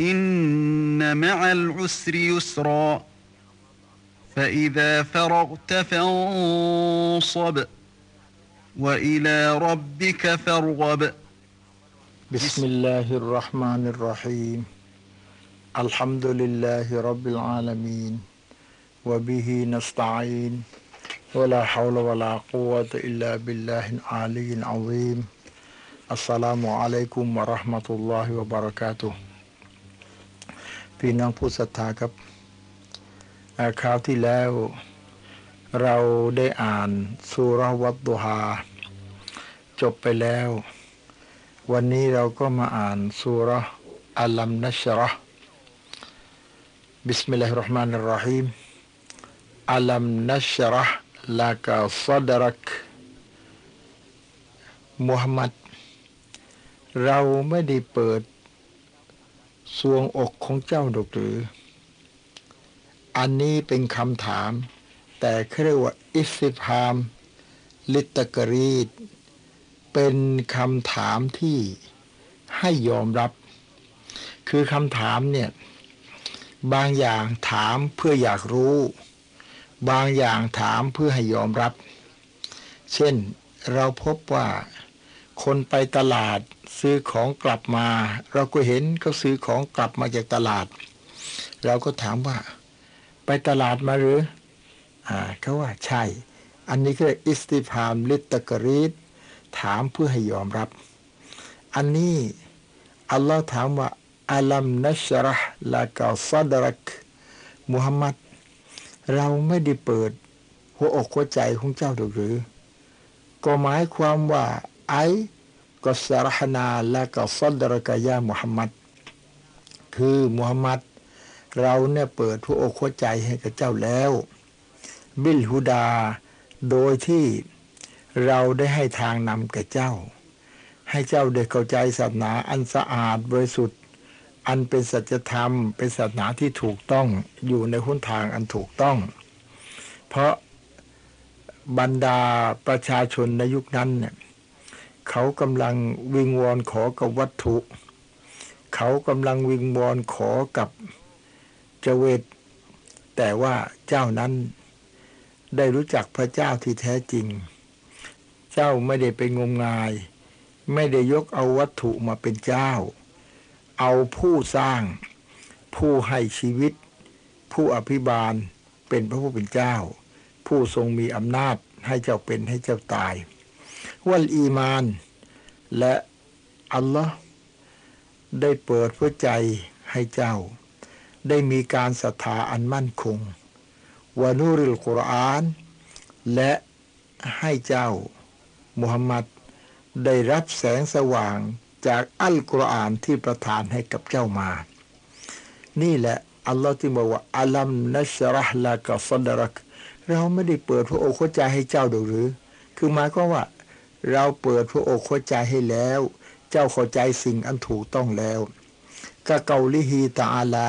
إن مع العسر يسرا. فإذا فرغت فانصب وإلى ربك فارغب. بسم الله الرحمن الرحيم. الحمد لله رب العالمين وبه نستعين ولا حول ولا قوة إلا بالله العلي العظيم. السلام عليكم ورحمة الله وبركاته. พี่น้องผู้ศรัทธาครับคราวที่แล้ว เราได้อ่านสูเราะห์ الضحى จบไปแล้ว วันนี้เราก็มาอ่านสุรอัลลัมนัชรห์บิสมิลลาฮิรราะห์มานิรราะฮีมอัลลัมนัชรห์ลากาซัดรักมุฮัมมัดเราไม่ได้เปิด สวงอกของเจ้าดกหรือ อันนี้เป็นคำถาม แต่เรียกว่าอิสติฟาม ลิตกรีดเป็นคำถามที่ให้ยอมรับ คือคำถามเนี่ย บางอย่างถามเพื่ออยากรู้ บางอย่างถามเพื่อให้ยอมรับ เช่นเราพบว่าคนไปตลาด ซื้อของกลับมา เราก็เห็นเขาซื้อของกลับมาจากตลาด เราก็ถามว่า ไปตลาดมาหรือ อ่าเขาว่าใช่ อันนี้คืออิสติพามลิตกรีดถามเพื่อให้ยอมรับ อันนี้อัลลอฮ์ถามว่าอัลัมนัชรห์ลากาซัดรักมุฮัมมัดเราไม่ได้เปิด หัวอกหัวใจของเจ้าหรือ ก็หมายความว่าไอ ก็สรหนาและก็ซัดรกายามุฮัมมัดคือมุฮัมมัดเราเนี่ยเปิดหัวอกหัวใจให้กับเจ้าแล้ว บิลฮุดา โดยที่เราได้ให้ทางนำแก่เจ้า ให้เจ้าได้เข้าใจศาสนาอันสะอาดบริสุทธิ์ อันเป็นสัจธรรม เป็นศาสนาที่ถูกต้องอยู่ในหุ้นทางอันถูกต้อง เพราะบรรดาประชาชนในยุคนั้นเนี่ย เขากำลังวิงวอนขอกับวัตถุ เขากำลังวิงวอนขอกับเจเวตแต่ว่าเจ้านั้นได้รู้จักพระเจ้าที่แท้จริง เจ้าไม่ได้ไปงมงาย ไม่ได้ยกเอาวัตถุมาเป็นเจ้า เอาผู้สร้าง ผู้ให้ชีวิต ผู้อภิบาลเป็นพระผู้เป็นเจ้า ผู้ทรงมีอำนาจให้เจ้าเป็นให้เจ้าตาย วัลอีมาน และอัลลอฮ์ได้เปิดหัวใจให้เจ้า ได้มีการศรัทธาอันมั่นคงวานูริลกุรอาน และให้เจ้ามุฮัมมัดได้รับแสงสว่างจากอัลกุรอานที่ประทานให้กับเจ้ามา นี่แหละอัลลอฮ์ที่บอกว่าอัลัมนัชรห์ลากะซัดรัก เราไม่ได้เปิดพระโอคใจให้เจ้าดูหรือ คือหมายก็ว่า เราเปิดพระโอคใจให้แล้ว เจ้าเข้าใจสิ่งอันถูกต้องแล้วกะเกาลิฮีตาอาลา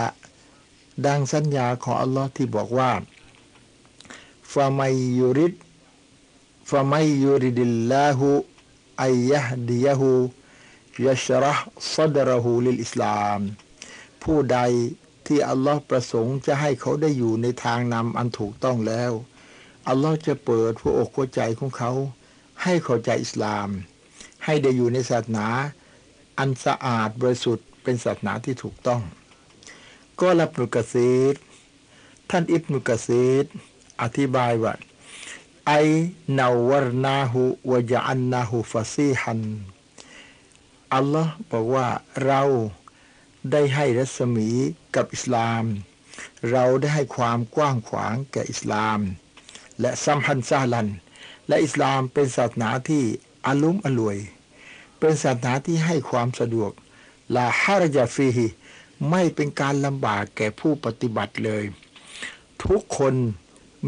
ดังสัญญาของอัลลอฮ์ที่บอกว่าฟาไมยูริดฟาไมยูริดิลลาหูอัยยะดียะหูยัชรห์ซัดรหูลิลอิสลาม ผู้ใดที่อัลลอฮ์ประสงค์จะให้เขาได้อยู่ในทางนำอันถูกต้องแล้ว อัลลอฮ์จะเปิดหัวอกหัวใจของเขา ให้เข้าใจอิสลาม ให้ได้อยู่ในศาสนาอันสะอาดบริสุทธิ์เป็นศาสนาที่ถูกต้อง ก็รับนุกซีดท่านอิบนุกซีดอธิบายว่าไอนาวรนาหูวะจันนาหูฟาซีฮัน อัลลอฮ์บอกว่าเราได้ให้รัศมีกับอิสลาม เราได้ให้ความกว้างขวางแก่อิสลาม และซัมฮันซาลัน และอิสลามเป็นศาสนาที่อาลุ่มอรวย เป็นศาสนาที่ให้ความสะดวกลาฮารจาฟีฮิไม่เป็นการลำบากแก่ผู้ปฏิบัติเลย ทุกคน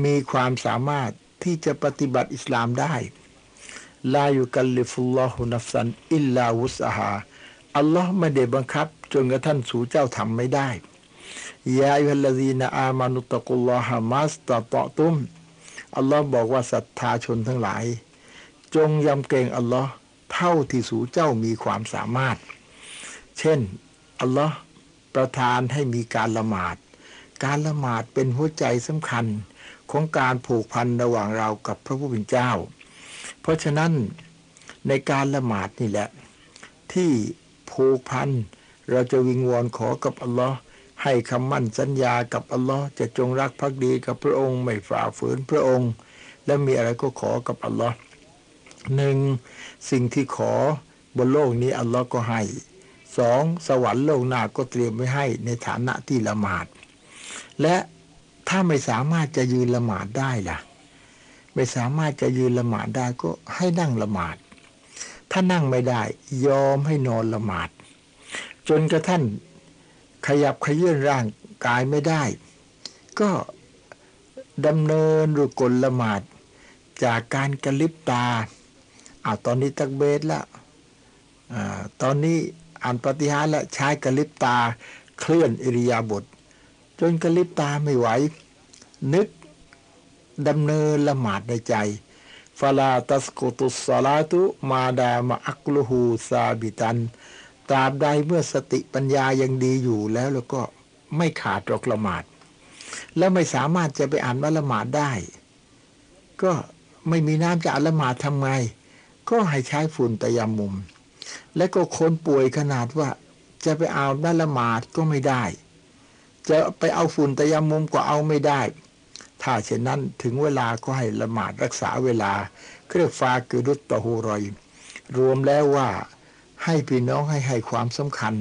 มีความสามารถที่จะปฏิบัติอิสลามได้ลายุกัลลิฟุลลอฮุนัฟซันอิลลาวุสฮาอัลลอฮ์ไม่ได้บังคับ จนกระทั่งสู่เจ้าทำไม่ได้ยาอัลลซีนอามานุตะกุลลอฮามัสตะตอตุม อัลลอฮ์บอกว่าศรัทธาชนทั้งหลาย จงยำเกรงอัลลอฮ์เท่าที่สูเจ้ามีความสามารถ เช่นอัลลอฮ์ประทานให้มีการละหมาด การละหมาดเป็นหัวใจสำคัญของการผูกพันระหว่างเรากับพระผู้เป็นเจ้า เพราะฉะนั้นในการละหมาดนี่แหละ ที่ผูกพันเราจะวิงวอนขอกับอัลลอฮ์ ให้คำมั่นสัญญากับอัลลอฮ์จะจงรักภักดีกับพระองค์ไม่ฝ่าฝืนพระองค์ และมีอะไรก็ขอกับอัลลอฮ์หนึ่งสิ่งที่ขอบนโลกนี้อัลลอฮ์ก็ให้สองสวรรค์โลกหน้าก็เตรียมไว้ให้ในฐานะที่ละหมาด และถ้าไม่สามารถจะยืนละหมาดได้ล่ะ ไม่สามารถจะยืนละหมาดได้ก็ให้นั่งละหมาด ถ้านั่งไม่ได้ยอมให้นอนละหมาด จนกระทั่ง ขยับขยื่นร่างกายไม่ได้ ก็ดำเนินรุกลละหมาดจากการกระลิบตาอ้าวตอนนี้ตักเบสแล้วอตอนนี้อ่านปฏิหารและใช้กระลิบตาเคลื่อนอิริยาบถจนกระลิบตาไม่ไหว นึกดำเนินละหมาดในใจฟาลาตัสกุตุสลาตุมาดามะอักลุฮูซาบิตัน ตราบใดเมื่อสติปัญญายังดีอยู่แล้วแล้วก็ไม่ขาดหรอกละหมาด แล้วไม่สามารถจะไปอ่านว่าละหมาดได้ ก็ไม่มีน้ำจะอ่านละหมาดทำไง ก็ให้ใช้ฝุ่นตะยามุม และก็คนป่วยขนาดว่า จะไปเอาด้ละหมาดก็ไม่ได้ จะไปเอาฝุ่นตะยามุมก็เอาไม่ได้ ถ้าเช่นนั้นถึงเวลาก็ให้ละหมาดรักษาเวลา เครียกฟาคือรุตตะฮูรอย รวมแล้วว่า ให้พี่น้องให้ให้ความสำคัญ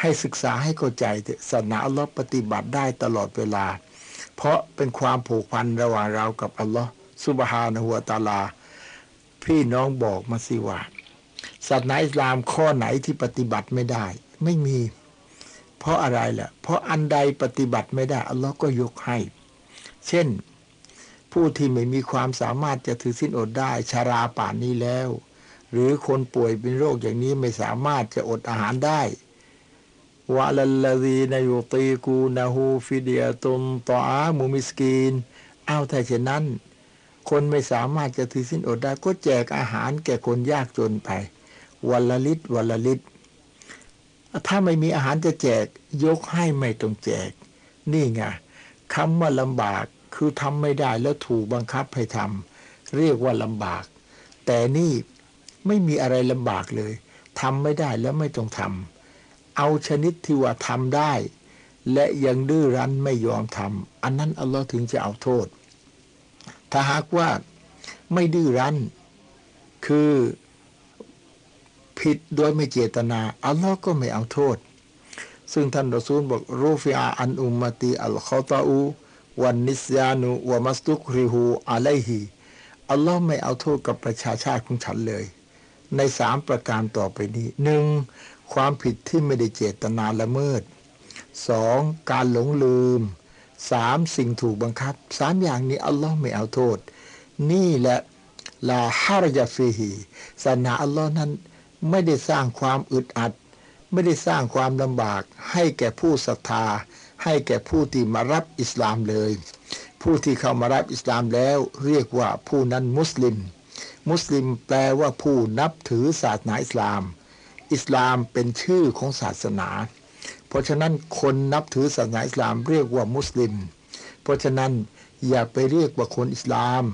ให้ศึกษาให้เข้าใจศาสนาอัลลอฮ์ปฏิบัติได้ตลอดเวลา เพราะเป็นความผูกพันระหว่างเรากับอัลลอฮ์สุบฮานะฮัวตาลา พี่น้องบอกมาสิว่าศาสนาอิสลามข้อไหนที่ปฏิบัติไม่ได้ ไม่มี เพราะอะไรล่ะ เพราะอันใดปฏิบัติไม่ได้อัลลอฮ์ก็ยกให้ เช่น ผู้ที่ไม่มีความสามารถจะถือสิ้นอดได้ชาราป่านนี้แล้ว หรือคนป่วยเป็นโรคอย่างนี้ไม่สามารถจะอดอาหารได้วะลัลลซีนายุตีกูนาฮูฟิเดียตุนตออามูมิสกีนอ้าวถ้าเช่นนั้น คนไม่สามารถจะถือสิ้นอดได้ก็แจกอาหารแก่คนยากจนไป วันละลิตรวันละลิตรถ้าไม่มีอาหารจะแจก ยกให้ไม่ต้องแจก นี่ไงคำว่าลำบากคือทำไม่ได้แล้วถูกบังคับให้ทำเรียกว่าลำบาก แต่นี่ ไม่มีอะไรลำบากเลยทำไม่ได้แล้วไม่ต้องทำเอาชนิดที่ว่าทำได้ และยังดื้อรั้นไม่ยอมทำอันนั้นอัลลอฮ์ถึงจะเอาโทษ ถ้าหากว่าไม่ดื้อรั้น คือผิดโดยไม่เจตนา อัลลอฮ์ก็ไม่เอาโทษ ซึ่งท่านรอซูลบอกรูฟิอาอันอุมมตีอัลคอตาอูวันนิสยานุวามัสตุกริฮูอะไลฮีอัลลอฮ์ไม่เอาโทษกับประชาชาติของฉันเลย ในสามประการต่อไปนี้หนึ่งความผิดที่ไม่ได้เจตนาละเมิดสองการหลงลืมสามสิ่งถูกบังคับสามอย่างนี้อัลลอฮ์ไม่เอาโทษ นี่แหละลาฮารยาฟีฮีศาสนาอัลลอฮ์นั้นไม่ได้สร้างความอึดอัด ไม่ได้สร้างความลำบาก ให้แก่ผู้ศรัทธา ให้แก่ผู้ที่มารับอิสลามเลย ผู้ที่เข้ามารับอิสลามแล้ว เรียกว่าผู้นั้นมุสลิม มุสลิมแปลว่าผู้นับถือศาสนาอิสลาม อิสลามเป็นชื่อของศาสนา เพราะฉะนั้นคนนับถือศาสนาอิสลามเรียกว่ามุสลิม เพราะฉะนั้นอย่าไปเรียกว่าคนอิสลาม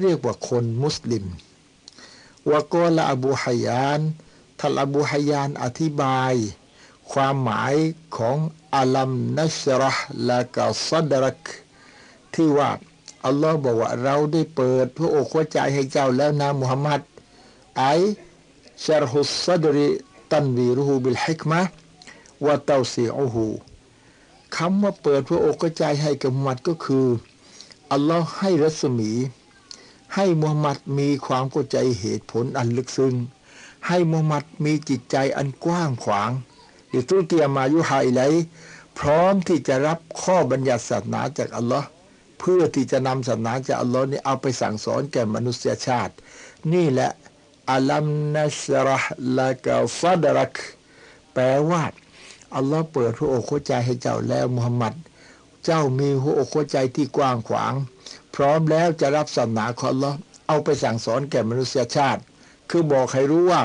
เรียกว่าคนมุสลิมวะกอละอบูฮยานท่านอบูฮยานอธิบาย ความหมายของอัลัมนัชรห์ละกาซัดรักที่ว่า อัลลอฮ์บอกว่าเราได้เปิดพระอกหัวใจให้เจ้าแล้วนะมุฮัมมัดไอشرح الصدر تنويره بالحكمة وتوسيعه คำว่าเปิดพระอกหัวใจให้กับมุฮัมมัดก็คืออัลลอฮ์ให้รัศมี ให้มุฮัมมัดมีความเข้าใจเหตุผลอันลึกซึ้งให้มุฮัมมัดมีจิตใจอันกว้างขวาง لتلقي ما يوحى إليه พร้อมที่จะรับข้อบัญญัติศาสนาจากอัลลอฮ์ เพื่อที่จะนำศาสนาจากอัลลอฮ์นี่เอาไปสั่งสอนแก่มนุษยชาติ นี่แหละอัลัมนัชรห์ละกาซัดรัก แปลว่า อัลลอฮ์เปิดหัวอกหัวใจให้เจ้าแล้วมุฮัมมัด เจ้ามีหัวอกหัวใจที่กว้างขวาง พร้อมแล้วจะรับศาสนาของอัลลอฮ์เอาไปสั่งสอนแก่มนุษยชาติ คือบอกให้รู้ว่า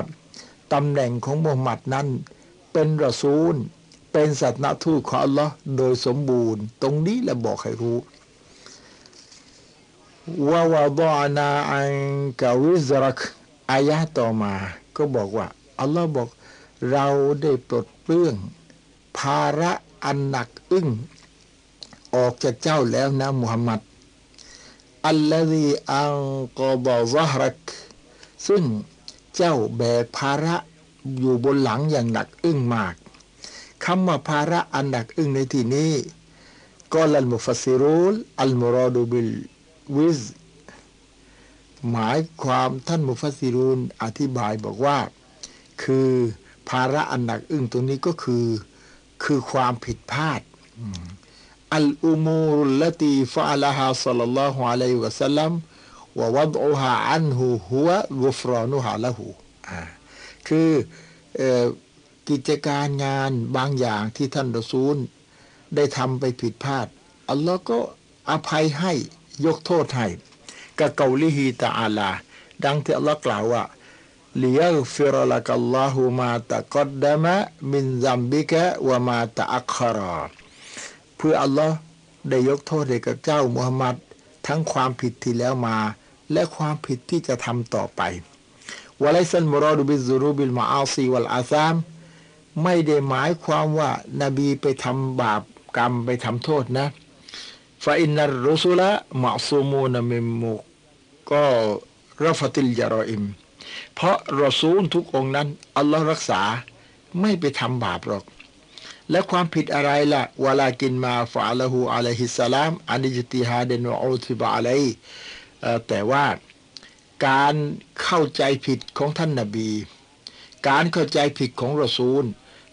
ตำแหน่งของมุฮัมมัดนั้น เป็นรอซูล เป็นศาสนาทูตของอัลลอฮ์โดยสมบูรณ์ ตรงนี้แหละบอกให้รู้ ว่าวะดอนาอันกาวิซรักอายะต่อมา ก็บอกว่า อัลลอฮ์บอก เราได้ปลดเปลื้อง ภาระอันหนักอึ้ง ออกจากเจ้าแล้วนะมุฮัมมัดอัลลอฮีอังกอบะซะรัก ซึ่งเจ้าแบกภาระอยู่บนหลังอย่างหนักอึ้งมากคำว่าภาระอันหนักอึ้งในที่นี้قال المفسرون المراد بالوزر หมายความท่านมุฟัสซิรูนอธิบายบอกว่า คือภาระอันหนักอึ้งตรงนี้ก็คือคือความผิดพลาด الأمور التي فعلها صلى الله عليه وسلم ووضعها عنه هو غفرانها له คือกิจการงานบางอย่างที่ท่านรอซูล ได้ทำไปผิดพลาด อัลลอฮ์ก็อภัยให้ ยกโทษให้กะเกาลิฮีตาอาลา ดังที่อัลลอฮ์กล่าวว่าลิยฟิรลักัลลอฮุมาตะกอดดามะมินซัมบิกะวะมาตะอัครอเพื่ออัลลอฮ์ได้ยกโทษให้กับเจ้ามุฮัมมัดทั้งความผิดที่แล้วมา และความผิดที่จะทำต่อไปوليس المراد بالوزر المعاصي والآثام ไม่ได้หมายความว่านาบีไปทำบาปกรรมไปทำโทษนะ فإن الرسل معصومون من مقارفة الجرائم เพราะรอซูลทุกองค์นั้น อัลลอฮ์รักษาไม่ไปทำบาปหรอก และความผิดอะไรละ่ะวลากินมาฟาละหูอะลัยฮิสสลามอันิจติฮาเดนอูทิบะอะลัยแต่ว่าการเข้าใจผิดของท่านนาบี การเข้าใจผิดของรอซูล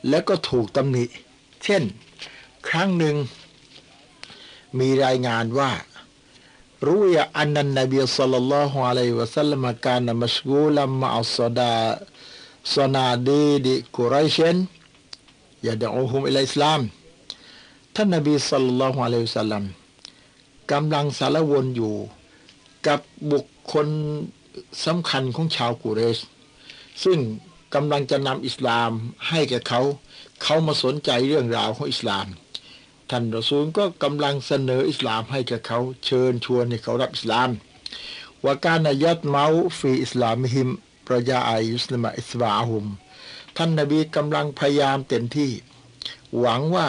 และก็ถูกตำหนิ เช่น ครั้งหนึ่ง มีรายงานว่ารู้ยอันนันนบีสัลลัลลอฮุอะลัยวะสัลลัมกานมัชกูลัมมะอัสดาสนาดีดิกุไรเชนยาดะอูฮุมอิลอิสลามท่านนบีสัลลัลลอฮุอะลัยวะสัลลัมกำลังสารวนอยู่กับบุคคลสำคัญของชาวกุเรช ซึ่งกำลังจะนำอิสลามให้แก่เขา เขามาสนใจเรื่องราวของอิสลาม ท่านรอซูลก็กำลังเสนออิสลามให้กับเขาเชิญชวนให้เขารับอิสลามว่าการนายัดเมาฟีอิสลามฮิมประยาอายุสลมาอิสบาหุม ท่านนบีกำลังพยายามเต็มที่ หวังว่า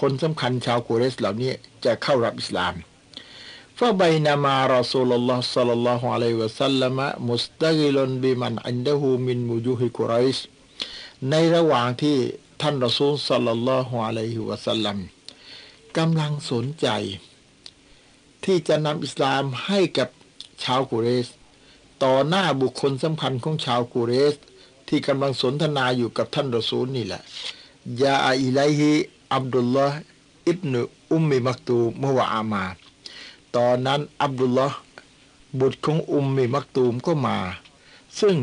คนสำคัญชาวกุเรสเหล่านี้จะเข้ารับอิสลามฟาบนามารอซูลลอฮ์สัลลัลลอฮุอะลัยวะสัลลัมมุสตะกิลนบิมันอันดะฮูมินมุจูฮิกุไรชในระหว่างที่ ท่านรอซูลสัลลัลลอฮุอะลัยฮิวะสัลลัมกำลังสนใจ ที่จะนำอิสลามให้กับชาวกุเรส ต่อหน้าบุคคลสำคัญของชาวกุเรส ที่กำลังสนทนาอยู่กับท่านรอซูลนี่แหละยาอิไลฮิอับดุลลอฮ์อิบนุอุมมิมักตูมวะอามา ตอนนั้นอับดุลลอฮ์บุตรของอุมมิมักตูมก็มา ซึ่ง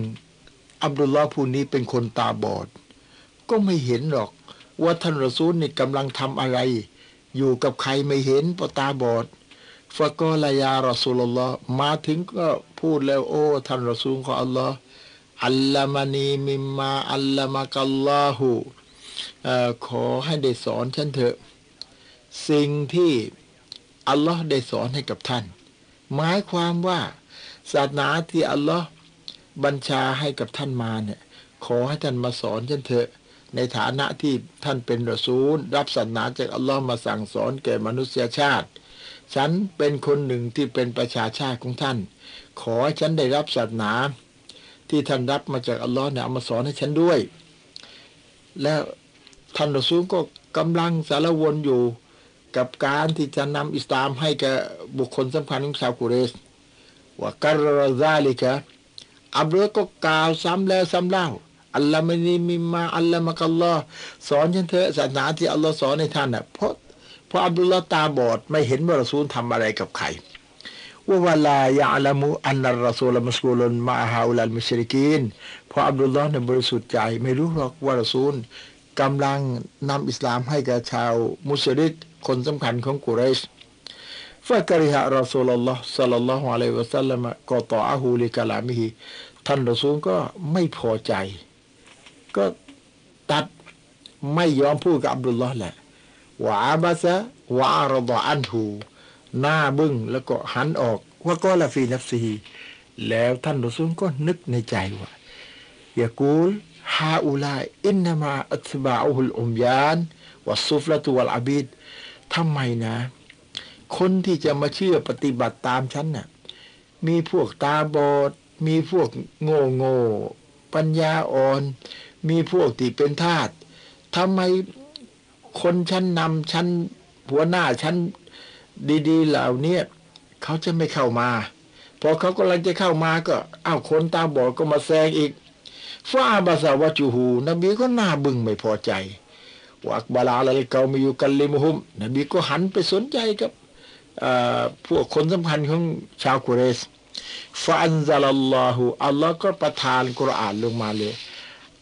อับดุลลอฮ์ผู้นี้เป็นคนตาบอด ก็ไม่เห็นหรอก ว่าท่านรอซูลนี่กำลังทำอะไร อยู่กับใครไม่เห็นปตาบอดฟะกอลายารอซูลลอมาถึงก็พูดแล้วโอ้ ท่านรอซูลของอัลลอฮ์อัลลามานีมิมมาอัลลามากัลลอฮูขอให้ได้สอนฉันเถอะ สิ่งที่อัลลอฮ์ได้สอนให้กับท่าน หมายความว่าศาสนาที่อัลลอฮ์บัญชาให้กับท่านมาเนี่ย ขอให้ท่านมาสอนฉันเถอะ ในฐานะที่ท่านเป็นรอซูลรับศาสนาจากอัลลอฮ์มาสั่งสอนแก่มนุษยชาติ ฉันเป็นคนหนึ่งที่เป็นประชาชาติของท่าน ขอให้ฉันได้รับศาสนา ที่ท่านรับมาจากอัลลอฮ์เนี่ยเอามาสอนให้ฉันด้วย แล้วท่านรอซูลก็กำลังสารวนอยู่กับการที่จะนำอิสลามให้แก่บุคคลสำคัญของชาวกุเรสว่าการรซาลิกะอับดุลก็กล่าวซ้ำแล้วซ้ำเล่า อัลลอฮ์ไม่ได้มีมาอัลลอฮ์มักอัลลอฮ์สอนฉันเถอะศาสนาที่อัลลอฮ์สอนในท่านน่ะเพราะเพราะอับดุลลาตาบอดไม่เห็นว่ารอซูลทำอะไรกับใครว่าเวลายาละมูอันนัรอซูลมัสกูลนมาฮาอุลันมิชริกินเพราะอับดุลลอฮ์เนี่ยบริสุทธิ์ใจไม่รู้หรอกว่ารอซูลกำลังนำอิสลามให้กับชาวมุสลิมคนสำคัญของกุเรชฟะกริฮะรอซูลลอฮ์สัลลัลลอฮุอะลัยวะสัลลัมกอตออะฮูลิกะลามิฮิท่านรอซูลก็ไม่พอใจ ก็ตัดไม่ยอมพูดกับอับดุลลอฮ์แหละวาบาซะวารดะอันหูหน้าบึ้งแล้วก็หันออกว่าก็ละฟีนัฟซีแล้วท่านรอซูลก็นึกในใจว่าอย่ากูลฮาอุลาอินนามาอัตบาอุลอุมยานวัสุฟละตุวัลอาบิดทำไมนะ คนที่จะมาเชื่อปฏิบัติตามฉันน่ะมีพวกตาบอด มีพวกโง่โง่ปัญญาอ่อน มีพวกที่เป็นทาสทำไมคนชั้นนำชั้นหัวหน้าชั้นดีๆ เหล่านี้เขาจะไม่เข้ามา พอเขากำลังจะเข้ามาก็อ้าวคนตาบอดก็มาแซงอีกฟ้าบาสาวจูหู นบีก็หน้าบึ้งไม่พอใจวักบาลาอะไรเกามีอยู่กันลิมหุม นบีก็หันไปสนใจกับพวกคนสำคัญของชาวกุเรสฟาอันซาลลอฮุอัลลอฮ์ก็ประทานกุรอานลงมาเลย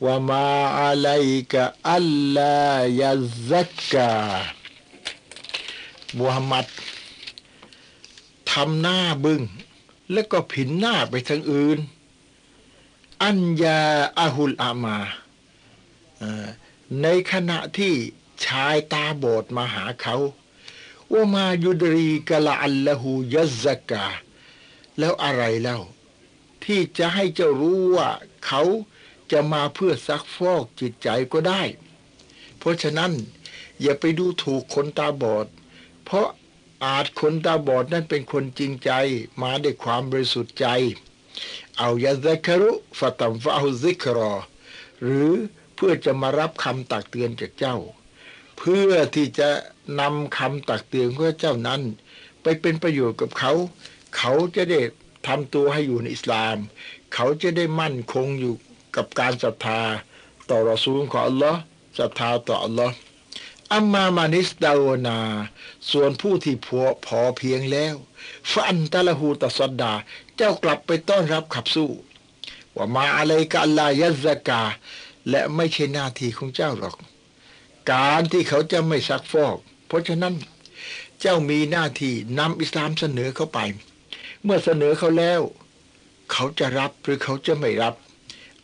وما عليك ألا يزكى มูฮัมหมัดทำหน้าบึง้งแล้วก็ผินหน้าไปทางอื่น อัญญาอาหุลอามาในขณะที่ชายตาบอดมาหาเขาว่ามายุดรีกะละอัลละหูยัซกา แล้วอะไรเล่า ที่จะให้เจ้ารู้ว่าเขา จะมาเพื่อซักฟอกจิตใจก็ได้ เพราะฉะนั้นอย่าไปดูถูกคนตาบอด เพราะอาจคนตาบอดนั้นเป็นคนจริงใจมาด้วยความบริสุทธิ์ใจ เอายาซักรุฟตัมฟาฮุซิกรอ หรือเพื่อจะมารับคำตักเตือนจากเจ้า เพื่อที่จะนำคำตักเตือนของเจ้านั้น ไปเป็นประโยชน์กับเขา เขาจะได้ทำตัวให้อยู่ในอิสลาม เขาจะได้มั่นคงอยู่ กับการศรัทธาต่อรอซูลของอัลลอฮ์ศรัทธาต่ออัลลอฮ์อัมมามานิสดาโอนา ส่วนผู้ที่พอพอเพียงแล้วฟันตะละหูตะสดดา เจ้ากลับไปต้อนรับขับสู้ว่ามาอะไรกัลลายัซกา และไม่ใช่หน้าที่ของเจ้าหรอก การที่เขาจะไม่ซักฟอก เพราะฉะนั้น เจ้ามีหน้าที่นำอิสลามเสนอเข้าไป เมื่อเสนอเขาแล้ว เขาจะรับหรือเขาจะไม่รับ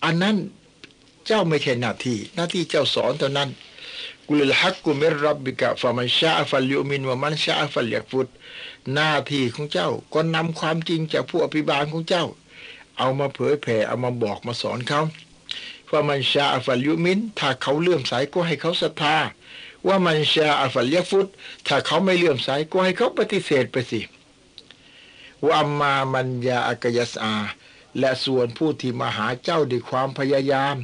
อันนั้นเจ้าไม่ใช่หน้าที่ หน้าที่เจ้าสอนเท่านั้นกุลฮักกุมิรับบิกะฟามันชาฟัลยุมินวามันชาฟัลยักฟุตหน้าที่ของเจ้าก็นำความจริงจากผู้อภิบาลของเจ้า เอามาเผยแผ่เอามาบอกมาสอนเขาว่ามันชาฟัลยุมิน ถ้าเขาเลื่อมใสก็ให้เขาศรัทธาว่ามันชาฟัลยักฟุตถ้าเขาไม่เลื่อมใสก็ให้เขาปฏิเสธไปสิว่ามามันยาอากยัสอา และส่วนผู้ที่มาหาเจ้าด้วยความพยายาม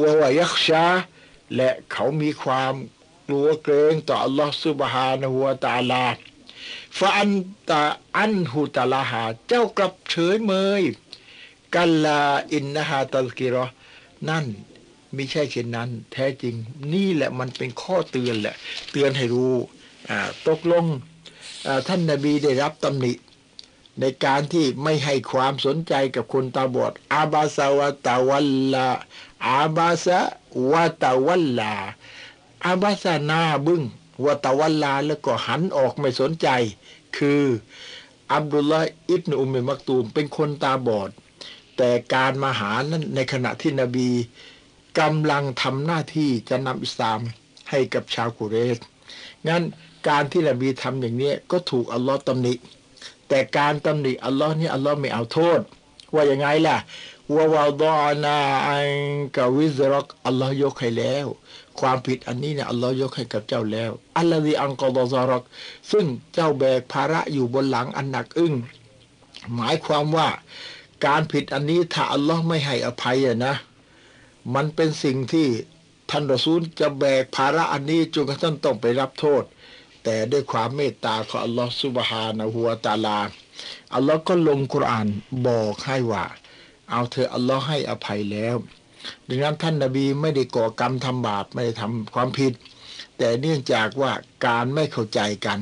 วาวายักชาและเขามีความกลัวเกรงต่ออัลลอฮฺสุบฮานะฮูวตาลาฟาอันตาอันหูตาลาหาเจ้ากลับเฉยเมย กัลลาอินนะฮาตัลกิรอนั่นไม่ใช่เช่นนั้น แท้จริงนี่แหละมันเป็นข้อเตือนแหละ เตือนให้รู้ตกลงท่านนาบีได้รับตำหนิ ในการที่ไม่ให้ความสนใจกับคนตาบอดอาบาซาวะตาวัลลาอาบาซาวะตาวัลลาอาบาซานาบึ้งวะตาวัลลาแล้วก็หันออกไม่สนใจ คืออับดุลลาอิบนอุมเมมักตูมเป็นคนตาบอด แต่การมาหานั้นในขณะที่นบีกำลังทำหน้าที่จะนำอิสลามให้กับชาวกุเรชงั้นการที่นบีทำอย่างนี้ก็ถูกอัลลอฮ์ตำหนิ แต่การตำหนิอัลลอฮ์นี่อัลลอฮ์ไม่เอาโทษ ว่าอย่างไงล่ะวาวาดอนาอันกาวิซรักอัลลอฮ์ยกให้แล้ว ความผิดอันนี้เนี่ยอัลลอฮ์ยกให้กับเจ้าแล้วอัลลอฮีอังกอดอซารักซึ่งเจ้าแบกภาระอยู่บนหลังอันหนักอึ้งหมายความว่า การผิดอันนี้ถ้าอัลลอฮ์ไม่ให้อภัยอะนะ มันเป็นสิ่งที่ท่านรอซูลจะแบกภาระอันนี้จนกระทั่งต้องไปรับโทษ แต่ด้วยความเมตตาของอัลลอฮ์สุบฮานะฮัวตาลา อัลลอฮ์ก็ลงคุรานบอกให้ว่า เอาเธออัลลอฮ์ให้อภัยแล้ว ดังนั้นท่านนาบีไม่ได้ก่อกรรมทำบาปไม่ได้ทำความผิด แต่เนื่องจากว่าการไม่เข้าใจกัน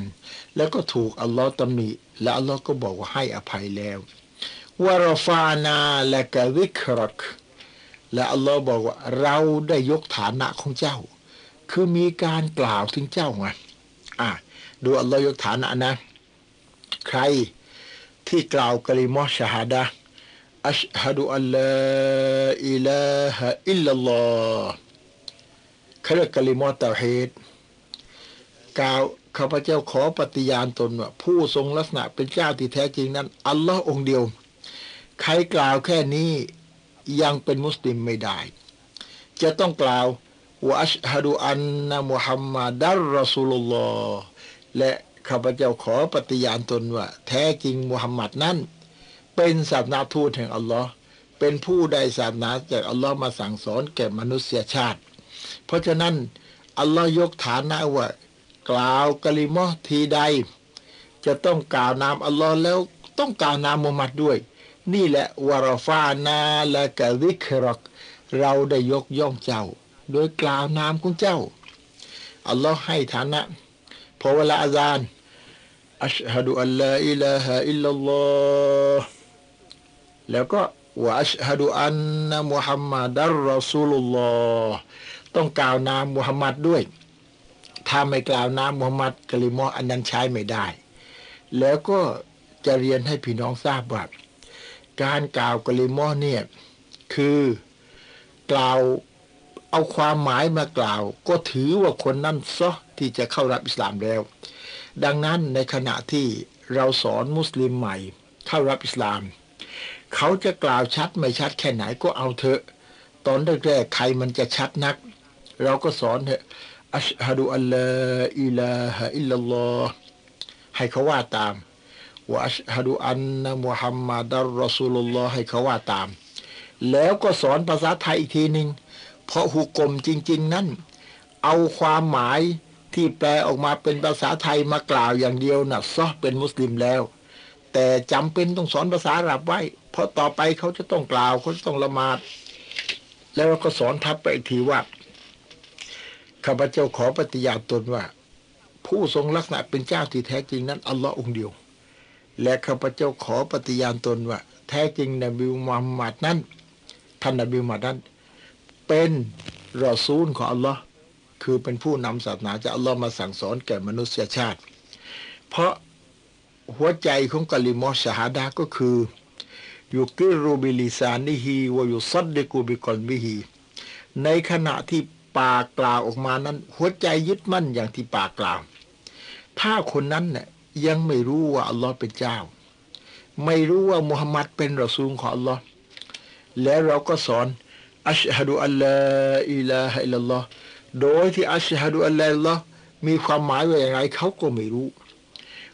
แล้วก็ถูกอัลลอฮ์ตำหนิ และอัลลอฮ์ก็บอกว่าให้อภัยแล้ววารฟานาและกะวิครักและอัลลอฮ์บอกว่าเราได้ยกฐานะของเจ้า คือมีการกล่าวถึงเจ้าไง อะดูอัลลอฮ์ยกฐานะนะ ใครที่กล่าวกลิมอชฮาดะอัชฮะดุอัลลอฮ์อิลาฮะอิลลัลลอฮ์เขาเรียกกลิมอตาฮีดกล่าวข้าพเจ้าขอปฏิญาณตนว่าผู้ทรงลักษณะเป็นเจ้าที่แท้จริงนั้น อัลลอฮ์องเดียว ใครกล่าวแค่นี้ยังเป็นมุสลิมไม่ได้ จะต้องกล่าว ว่าอัชฮะดุอันนะมุฮัมมัดัลรอสูลุลลอฮ์และข้าพเจ้าขอปฏิญาณตนว่า แท้จริงมุฮัมมัดนั้น เป็นศาสนาทูตแห่งอัลลอฮ์เป็นผู้ได้ศาสนาจากอัลลอฮ์มาสั่งสอนแก่มนุษยชาติ เพราะฉะนั้นอัลลอฮ์ยกฐานะว่ากล่าวกะลิมอทีใด จะต้องกล่าวนามอัลลอฮ์แล้วต้องกล่าวนามมุฮัมมัดด้วย นี่แหละวารฟานาและกะวิครักเราได้ยกย่องเจ้า โดยกล่าวนามของเจ้า อัลลอฮ์ให้ฐานะ พอเวลาอาจารย์อัชฮะดุอัลลอฮ์อิลาฮะอิลลัลลอฮ์แล้วก็วะอัชฮะดุอันนะมุฮัมมัดัลรอซูลุลลอฮ์ต้องกล่าวนามมุฮัมมัดด้วย ถ้าไม่กล่าวนามมุฮัมมัดกะลิมออันนั้นใช้ไม่ได้ แล้วก็จะเรียนให้พี่น้องทราบว่าการกล่าวกะลิมอเนี่ยคือกล่าว เอาความหมายมากล่าว ก็ถือว่าคนนั้นซะที่จะเข้ารับอิสลามแล้ว ดังนั้นในขณะที่เราสอนมุสลิมใหม่ เข้ารับอิสลาม เขาจะกล่าวชัดไม่ชัดแค่ไหนก็เอาเถอะ ตอนแรกๆใครมันจะชัดนัก เราก็สอนเถอะอัชฮะดุอัลลอฮอิลาฮะอิลลัลลอฮให้เขาว่าตามว่าอัชฮะดุอันนะมุฮัมมัดัลรอซูลุลลอฮให้เขาว่าตาม แล้วก็สอนภาษาไทยอีกทีหนึ่ง เพราะหุกกลมจริง ๆ นั้น เอาความหมายที่แปลออกมาเป็นภาษาไทยมากล่าวอย่างเดียวนะ่ะซอเป็นมุสลิมแล้ว แต่จำเป็นต้องสอนภาษาอาหรับไว้ เพราะต่อไปเขาจะต้องกล่าวเขาจะต้องละหมาด แล้วก็สอนทับไปอีกทีว่าข้าพเจ้าขอปฏิญาณตนว่า ผู้ทรงลักษณะเป็นเจ้าที่แท้จริงนั้นอัลลอฮ์องเดียว และข้าพเจ้าขอปฏิญาณตนว่า แท้จริงนบีมุฮัมมัดนั้น ท่านนบีมุฮัมมัดนั้น เป็นรอซูลของอัลลอฮ์คือเป็นผู้นำศาสนาจากอัลลอฮ์มาสั่งสอนแก่มนุษยชาติ เพราะหัวใจของกะลิมอชฮาดาก็คือيقر بلسانه ويصدق بقلبه ในขณะที่ปากกล่าวออกมานั้น หัวใจยึดมั่นอย่างที่ปากกล่าว ถ้าคนนั้นเนี่ยยังไม่รู้ว่าอัลลอฮ์เป็นเจ้า ไม่รู้ว่ามุฮัมมัดเป็นรอซูลของอัลลอฮ์แล้วเราก็สอน أشهد أن لا إله إلا الله โดยที่ أشهد أن لا มีความหมายว่าอย่างไรเขาก็ไม่รู้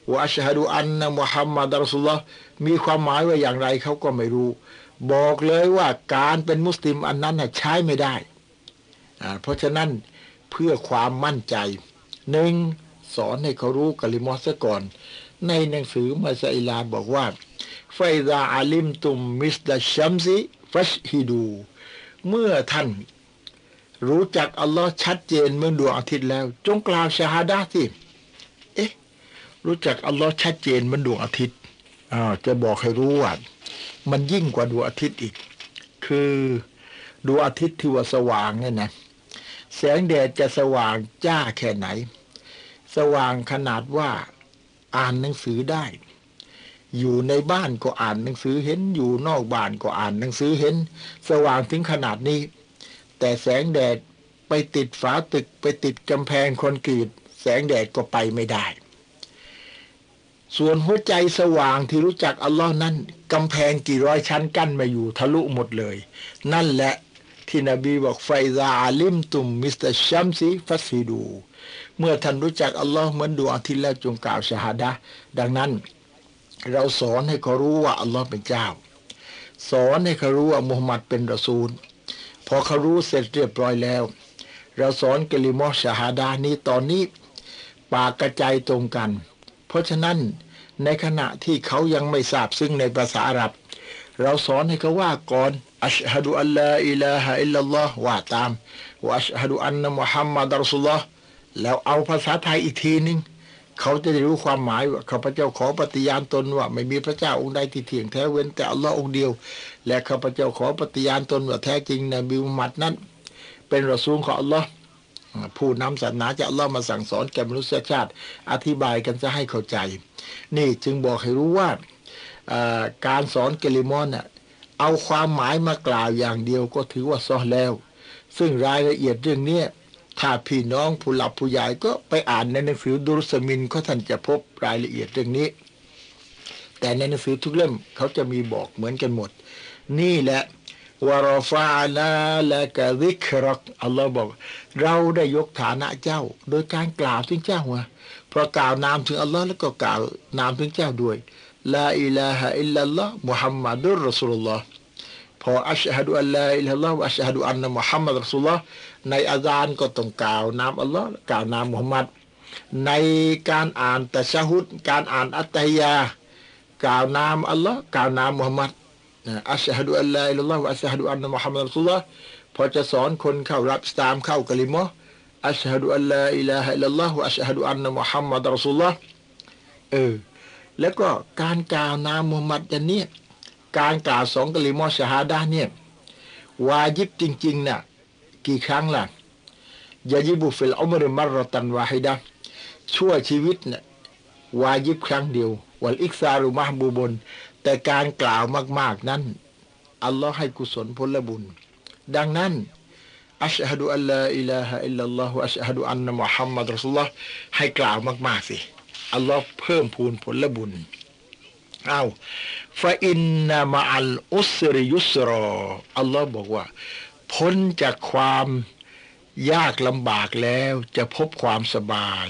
ว่าอัชฮะดุอันนะมุฮัมมัดรอสุลลอฮ์มีความหมายว่าอย่างไรเขาก็ไม่รู้ บอกเลยว่าการเป็นมุสลิมอันนั้นใช้ไม่ได้ เพราะฉะนั้นเพื่อความมั่นใจหนึ่งสอนให้เขารู้กะลิมอสก่อน ในหนังสือมาซาอิลาบอกว่าไฟดาอาลิมตุมมิสดาชัมซิฟัชฮิดู เมื่อท่านรู้จักอัลลอฮ์ชัดเจนเมื่อดวงอาทิตย์แล้ว จงกล่าวชาฮาดาสิเอ๊ะ รู้จักอัลลอฮ์ชัดเจนเมือนดวงอาทิตย์อ่าจะบอกให้รู้ว่ามันยิ่งกว่าดวงอาทิตย์อีก คือดวงอาทิตย์ที่ว่าสว่างเนี่ยนะแสงแดดจะสว่างจ้าแค่ไหน สว่างขนาดว่าอ่านหนังสือได้ อยู่ในบ้านก็อ่านหนังสือเห็นอยู่นอกบ้านก็อ่านหนังสือเห็น สว่างถึงขนาดนี้ แต่แสงแดดไปติดฝาตึกไปติดกำแพงคอนกรีต แสงแดดก็ไปไม่ได้ ส่วนหัวใจสว่างที่รู้จักอัลลอฮ์นั้นกำแพงกี่ร้อยชั้นกั้นมาอยู่ทะลุหมดเลย นั่นแหละที่นบีบอกไฟซาอาลิมตุมมิสเตาชัมซีฟัสฟิดู เมื่อท่านรู้จักอัลลอฮ์เหมือนดวงอาทิตย์แล้วจงกล่าวชาฮาดะดังนั้น เราสอนให้เขารู้ว่าอัลลอฮ์เป็นเจ้า สอนให้เขารู้ว่ามุฮัมมัดเป็นรอซูล พอเขารู้เสร็จเรียบร้อยแล้ว เราสอนกลิมอชาฮาดานี้ตอนนี้ปากกระจายตรงกัน เพราะฉะนั้นในขณะที่เขายังไม่ทราบซึ่งในภาษาอาหรับ เราสอนให้เขาว่าก่อนอัชฮะดุอัลลอฮ์อิลาฮะอิลลัลลอฮ์ว่าตามว่าอัชฮะดุอันนะมุฮัมมัดรอสุลลอฮ์แล้วเอาภาษาไทยอีกทีนึง เขาจะได้รู้ความหมายว่าข้าพเจ้าขอปฏิญาณตนว่า ไม่มีพระเจ้าองค์ใดที่เที่ยงแท้เว้นแต่อัลลอฮ์องค์เดียว และข้าพเจ้าขอปฏิญาณตนว่าแท้จริงนบีมุฮัมมัดนั้น เป็นรอซูลของอัลลอฮ์ผู้นำศาสนาจากอัลลอฮ์มาสั่งสอนแก่มนุษยชาติ อธิบายกันจะให้เข้าใจ นี่จึงบอกให้รู้ว่าการสอนเกลิมอนน่ะเอาความหมายมากล่าวอย่างเดียวก็ถือว่าซอแล้ว ซึ่งรายละเอียดเรื่องเนี้ย ถ้าพี่น้องผู้หลับผู้ใหญ่ก็ไปอ่านในหนังสือดุรุสมินก็ท่านจะพบรายละเอียดเรื่องนี้ แต่ในหนังสือทุกเล่มเขาจะมีบอกเหมือนกันหมด นี่แหละ ورفعنا لك ذكرك อัลลอฮ์บอก เราได้ยกฐานะเจ้า โดยการกล่าวถึงเจ้าว่าเพราะกล่าวนามถึงอัลลอฮ์แล้วก็กล่าวนามถึงเจ้าด้วย لا إله إلا الله محمد رسول الله พอ أشهد أن لا إله إلا الله أشهد أن محمدا رسول الله ในอาซานก็ต้องกล่าวนามอัลลอฮ์กล่าวนามมุฮัมมัดในการอ่านตะชะฮุดการอ่านอัตตะฮียาตกล่าวนามอัลลอฮ์กล่าวนามมุฮัมมัด أشهد أن لا إله إلا الله أشهد أن محمدا رسول الله พอจะสอนคนเข้ารับสลามเข้ากะลิมะ أشهد أن لا إله إلا الله أشهد أن محمدا رسول الله เออแล้วก็การกล่าวนามมุฮัมมัดอันเนี้ยการกล่าวสองกะลิมะชะฮาดะเนี่ย วาญิบจริงๆน่ะ กี่ครั้งล่ะيجب في العمر مرة واحدة ชั่วชีวิตน่ะวาญิบครั้งเดียว والإكثار محبوب แต่การกล่าวมาก ๆ นั้น อัลลอฮ์ให้กุศลผลบุญ ดังนั้น أشهد أن لا إله إلا الله أشهد أن محمدا رسول الله ให้กล่าวมาก ๆ สิ อัลลอฮ์เพิ่มพูนผลบุญเอา فإنนามาอัลอุสริยุสรออัลลอฮ์บอกว่า พ้นจากความยากลำบากแล้วจะพบความสบาย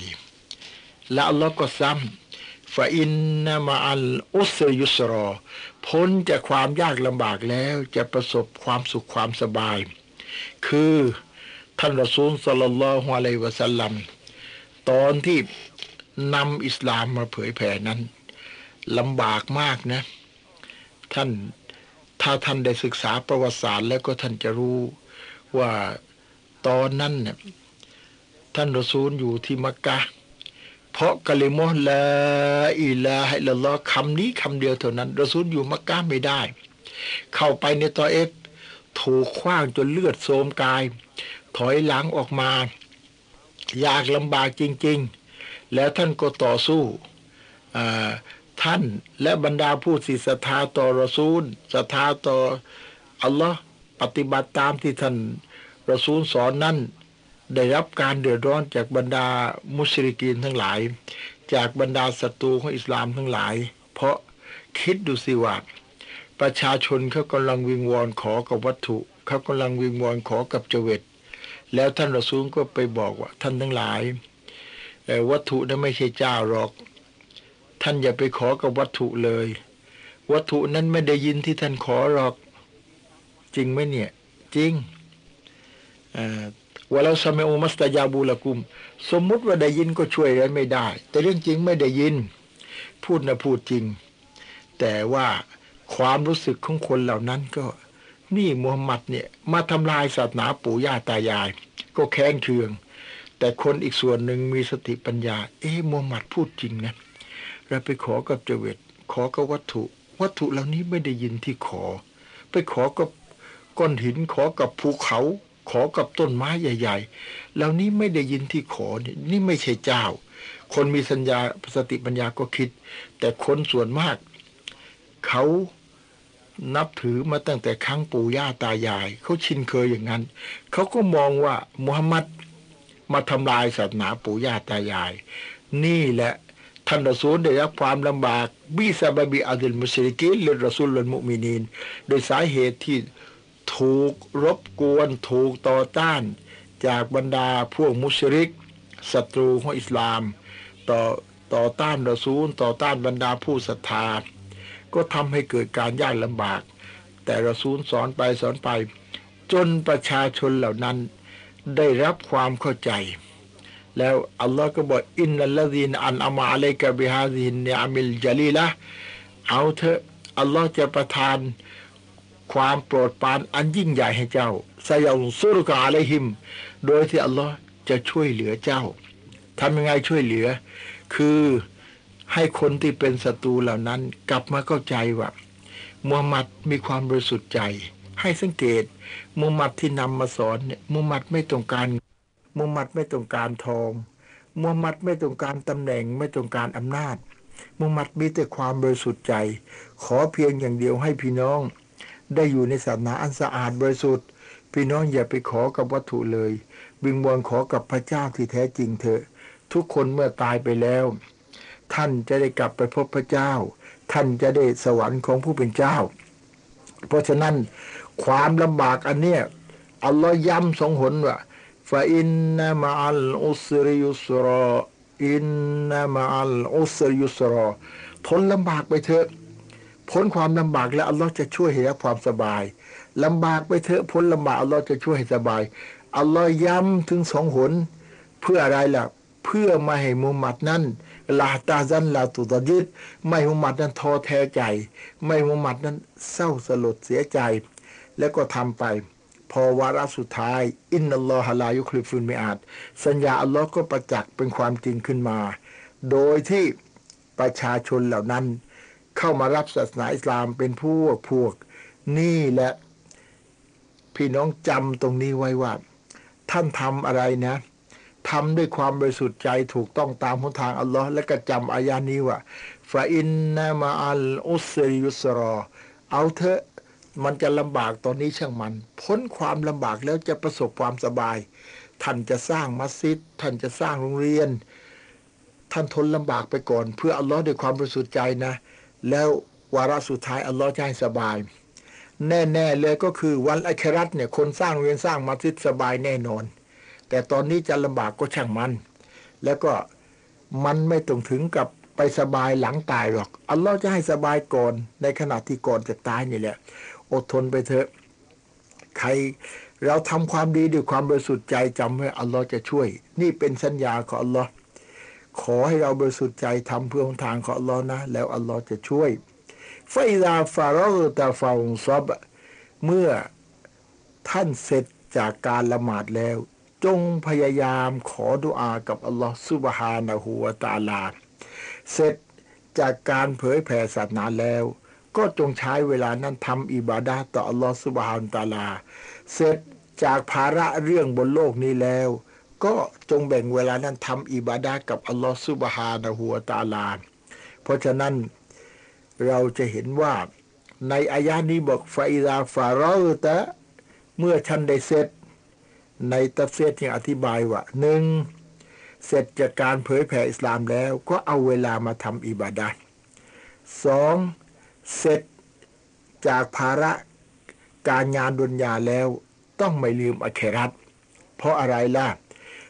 และอัลลอฮ์ก็ซ้ำฟาอินนามาอัลอุสยุสรอ พ้นจากความยากลำบากแล้วจะประสบความสุขความสบาย คือท่านรอซูลสัลลัลลอฮุอะลัยวะสัลลัมตอนที่นำอิสลามมาเผยแผ่นั้นลำบากมากนะ ท่าน ถ้าท่านได้ศึกษาประวัติศาสตร์แล้วก็ท่านจะรู้ว่าตอนนั้นเนี่ยท่านรอซูลอยู่ที่มักกะ เพราะกะลิมะ لا إله إلا الله คำนี้คำเดียวเท่านั้นรอซูลอยู่มักกะไม่ได้ เข้าไปในตอเอฟถูกขว้างจนเลือดโซมกาย ถอยหลังออกมา ยากลำบากจริง ๆ แล้วท่านก็ต่อสู้ ท่าน และบรรดาผู้ศิศรัทธาต่อรอซูลศรัทธาต่ออัลลอฮ์ปฏิบัติตามที่ท่านรอซูลสอนนั้นได้รับการเดือดร้อนจากบรรดามุชริกีนทั้งหลาย จากบรรดาศัตรูของอิสลามทั้งหลาย เพราะคิดดูสิว่าประชาชนเขากำลังวิงวอนขอกับวัตถุเขากำลังวิงวอนขอกับเจวิตแล้วท่านรอซูลก็ไปบอกว่าท่านทั้งหลายวัตถุนั้นไม่ใช่เจ้าหรอก ท่านอย่าไปขอกับวัตถุเลย วัตถุนั้นไม่ได้ยินที่ท่านขอหรอก จริงไหมเนี่ย จริงว่าเราสมัยอุมัสตยาบูลกุม สมมุติว่าได้ยินก็ช่วยอะไรไม่ได้ แต่เรื่องจริงไม่ได้ยิน พูดนะพูดจริง แต่ว่าความรู้สึกของคนเหล่านั้นก็ นี่มูฮัมหมัดเนี่ย มาทำลายศาสนาปู่ย่าตายาย ก็แค้นเคือง แต่คนอีกส่วนหนึ่งมีสติปัญญา เอ๊ะมูฮัมหมัดพูดจริงนะ เราไปขอกับเจเวตขอกับวัตถุ วัตถุเหล่านี้ไม่ได้ยินที่ขอ ไปขอกับก้อนหินขอกับภูเขา ขอกับต้นไม้ใหญ่ ๆ เหล่านี้ไม่ได้ยินที่ขอนี่นี่ไม่ใช่เจ้า คนมีสัญญาสติปัญญาก็คิด แต่คนส่วนมาก เขานับถือมาตั้งแต่ครั้งปู่ย่าตายาย เขาชินเคยอย่างนั้น เขาก็มองว่ามุฮัมมัดมาทำลายศาสนาปู่ย่าตายาย นี่แหละ ท่านรอซูลได้รับความลำบากบิซาบบิอาดิลมุชริกินหรือรอซูลลมุมินีน โดยสาเหตุที่ถูกรบกวนถูกต่อต้าน จากบรรดาพวกมุชริกศัตรูของอิสลาม ต่อต่อต้านรอซูล ต่อต้านบรรดาผู้ศรัทธา ก็ทำให้เกิดการยากลำบาก แต่รอซูลสอนไปสอนไป จนประชาชนเหล่านั้นได้รับความเข้าใจ แล้วอัลลอฮ์ก็บอกอินนัลลดีนอันอามาอะลัยกะบิฮาซินเนอามิลจลีละเอาเถอะอัลลอฮ์จะประทานความโปรดปรานอันยิ่งใหญ่ให้เจ้าซายัลซุรุกะอะลัยฮิม โดยที่อัลลอฮ์จะช่วยเหลือเจ้าทำยังไงช่วยเหลือ คือให้คนที่เป็นศัตรูเหล่านั้น กลับมาเข้าใจว่ามุฮัมมัดมีความบริสุทธิ์ใจ ให้สังเกตมุฮัมมัดที่นำมาสอนเนี่ยมุฮัมมัดไม่ต้องการ มุฮัมมัดไม่ต้องการทองมุฮัมมัดไม่ต้องการตำแหน่งไม่ต้องการอำนาจมุฮัมมัดมีแต่ความบริสุทธิ์ใจ ขอเพียงอย่างเดียวให้พี่น้อง ได้อยู่ในศาสนาอันสะอาดบริสุทธิ์พี่น้องอย่าไปขอกับวัตถุเลยวิงวอนขอกับพระเจ้าที่แท้จริงเถอะ ทุกคนเมื่อตายไปแล้ว ท่านจะได้กลับไปพบพระเจ้า ท่านจะได้สวรรค์ของผู้เป็นเจ้า เพราะฉะนั้นความลำบากอันเนี้ยอัลลอฮ์ย้ำสองหนว่า ฟาอินนามาอัลอุสริยุสรออินนามาอัลอุสรยุสรอทนลำบากไปเถอะ พ้นความลำบากแล้วอัลลอฮ์จะช่วยให้ความสบายลำบากไปเถอะพ้นลำบากอัลลอฮ์จะช่วยให้สบายอัลลอฮ์ย้ำถึงสองหน เพื่ออะไรล่ะ เพื่อไม่ให้มุฮัมมัดนั้นลาตาซันลาตุตยิดไม่มุฮัมมัดนั้นท้อแท้ใจ ไม่มุฮัมมัดนั้นเศร้าสลดเสียใจ แล้วก็ทำไป พอวาระสุดท้าย อินนัลลอฮะลายุคลิฟุนไม่อาจ สัญญาอัลลอฮ์ก็ประจักษ์เป็นความจริงขึ้นมา โดยที่ประชาชนเหล่านั้น เข้ามารับศาสนาอิสลามเป็นพวกพวก นี่แหละพี่น้องจำตรงนี้ไว้ว่า ท่านทำอะไรนะทำด้วยความบริสุทธิ์ใจถูกต้องตามหนทางอัลลอฮ์และก็จำอายานี้ว่าฟาอินนามาอัลอุสริยุสรอเอาเถอะ มันจะลำบากตอนนี้ช่างมัน พ้นความลำบากแล้วจะประสบความสบาย ท่านจะสร้างมัสยิด ท่านจะสร้างโรงเรียน ท่านทนลำบากไปก่อน เพื่ออัลลอฮ์ด้วยความบริสุทธิ์ใจนะ แล้ววาระสุดท้ายอัลลอฮ์จะให้สบาย แน่ๆเลยก็คือวันอัครัตเนี่ยคนสร้างโรงเรียนสร้างมัสยิดสบายแน่นอน แต่ตอนนี้จะลำบากก็ช่างมัน แล้วก็มันไม่ต้องถึงกับไปสบายหลังตายหรอก อัลลอฮ์จะให้สบายก่อนในขณะที่ก่อนจะตายนี่แหละ อดทนไปเถอะ ใครเราทำความดีด้วยความบริสุทธิ์ใจจำไว้อัลลอฮ์จะช่วย นี่เป็นสัญญาของอัลลอฮ์ขอให้เราบริสุทธิ์ใจทำเพื่อหนทางของอัลลอฮ์นะ แล้วอัลลอฮ์จะช่วยไฟดาฟารอตาฟาอุซอบเมื่อท่านเสร็จจากการละหมาดแล้ว จงพยายามขอดุอากับอัลลอฮ์ซุบฮานะฮูวะตาลา เสร็จจากการเผยแผ่ศาสนาแล้ว ก็จงใช้เวลานั้นทำอิบาดาต่ออัลลอฮ์ซุบฮานตะอาลา เสร็จจากภาระเรื่องบนโลกนี้แล้ว ก็จงแบ่งเวลานั้นทำอิบาดากับอัลลอฮ์ซุบฮานะฮูวตาลา เพราะฉะนั้นเราจะเห็นว่าในอายานี้บอกฟาอิดาฟารอตะเมื่อท่านได้เสร็จ ในตัฟเซตยังอธิบายว่าหนึ่งเสร็จจากการเผยแผ่อิสลามแล้วก็เอาเวลามาทำอิบาดะสอง เสร็จจากภาระการงานดุนยาแล้วต้องไม่ลืมอัครัตเพราะอะไรล่ะ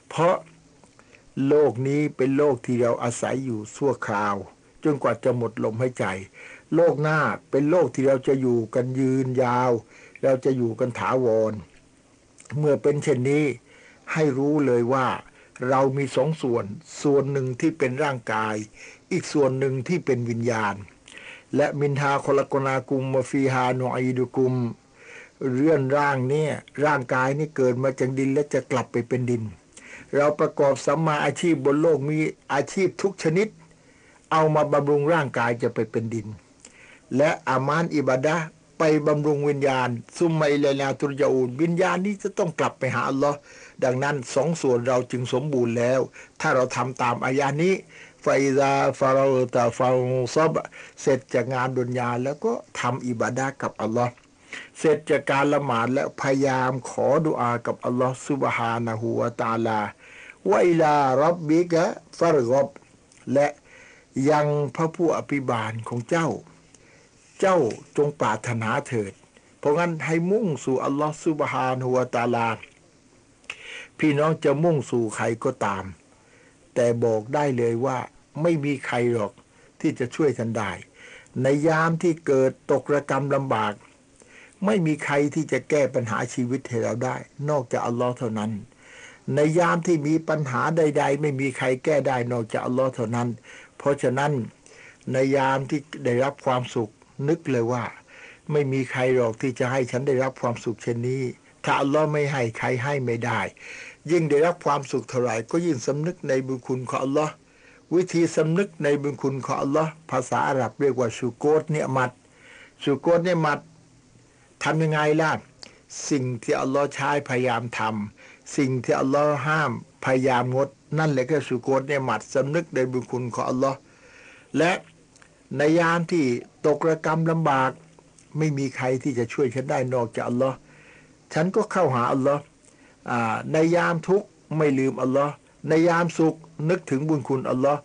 เพราะโลกนี้เป็นโลกที่เราอาศัยอยู่ชั่วคราว จนกว่าจะหมดลมหายใจ โลกหน้าเป็นโลกที่เราจะอยู่กันยืนยาว เราจะอยู่กันถาวร เมื่อเป็นเช่นนี้ให้รู้เลยว่าเรามีสองส่วน ส่วนหนึ่งที่เป็นร่างกาย อีกส่วนหนึ่งที่เป็นวิญญาณ และมินทาคลกนากุมมาฟีฮาโนอิดุกุม เรื่อนร่างเนี่ยร่างกายนี่เกิดมาจากดินและจะกลับไปเป็นดิน เราประกอบสัมมาอาชีพบนโลกมีอาชีพทุกชนิด เอามาบำรุงร่างกายจะไปเป็นดิน และอามานอิบาดะไปบำรุงวิญญาณ ซุมไมเลนาตุรยาอูนวิญญาณนี้จะต้องกลับไปหาอัลลอฮ์ดังนั้นสองส่วนเราจึงสมบูรณ์แล้ว ถ้าเราทำตามอายานี้ ไฟซาฟาราตาฟาซอบเสร็จจากงานดุนยาแล้วก็ทำอิบาดะกับอัลลอฮ์เสร็จจากการละหมาดและพยายามขอดุอากับอัลลอฮ์ซุบฮานะฮูวตาลาวะอิลารับบิกะฟารกบและยังพระผู้อภิบาลของเจ้า เจ้าจงปรารถนาเถิด เพราะงั้นให้มุ่งสู่อัลลอฮฺซุบฮานะฮูวตาลา พี่น้องจะมุ่งสู่ใครก็ตาม แต่บอกได้เลยว่า ไม่มีใครหรอกที่จะช่วยท่านได้ ในยามที่เกิดตกระกรรมลำบาก ไม่มีใครที่จะแก้ปัญหาชีวิตให้เราได้ นอกจากอัลลอฮ์เท่านั้น ในยามที่มีปัญหาใด ๆ ไม่มีใครแก้ได้นอกจากอัลลอฮ์เท่านั้น เพราะฉะนั้นในยามที่ได้รับความสุขนึกเลยว่า ไม่มีใครหรอกที่จะให้ฉันได้รับความสุขเช่นนี้ ถ้าอัลลอฮ์ไม่ให้ใครให้ไม่ได้ ยิ่งได้รับความสุขเท่าไหร่ก็ยิ่งสำนึกในบุญคุณของอัลลอฮ์ วิธีสำนึกในบุญคุณของอัลลอฮ์ภาษาอาหรับเรียกว่าชูโกตเนี่ยมัดชูโกตเนี่ยมัดทำยังไงล่ะ สิ่งที่อัลลอฮ์ใช้พยายามทำสิ่งที่อัลลอฮ์ห้ามพยายามงด นั่นแหละก็ชูโกตเนี่ยมัดสำนึกในบุญคุณของอัลลอฮ์และในยามที่ตกระกรรมลำบาก ไม่มีใครที่จะช่วยฉันได้นอกจากอัลลอฮ์ฉันก็เข้าหาอัลลอฮ์ในยามทุกข์ไม่ลืมอัลลอฮ์ในยามสุข นึกถึงบุญคุณอัลลอฮ์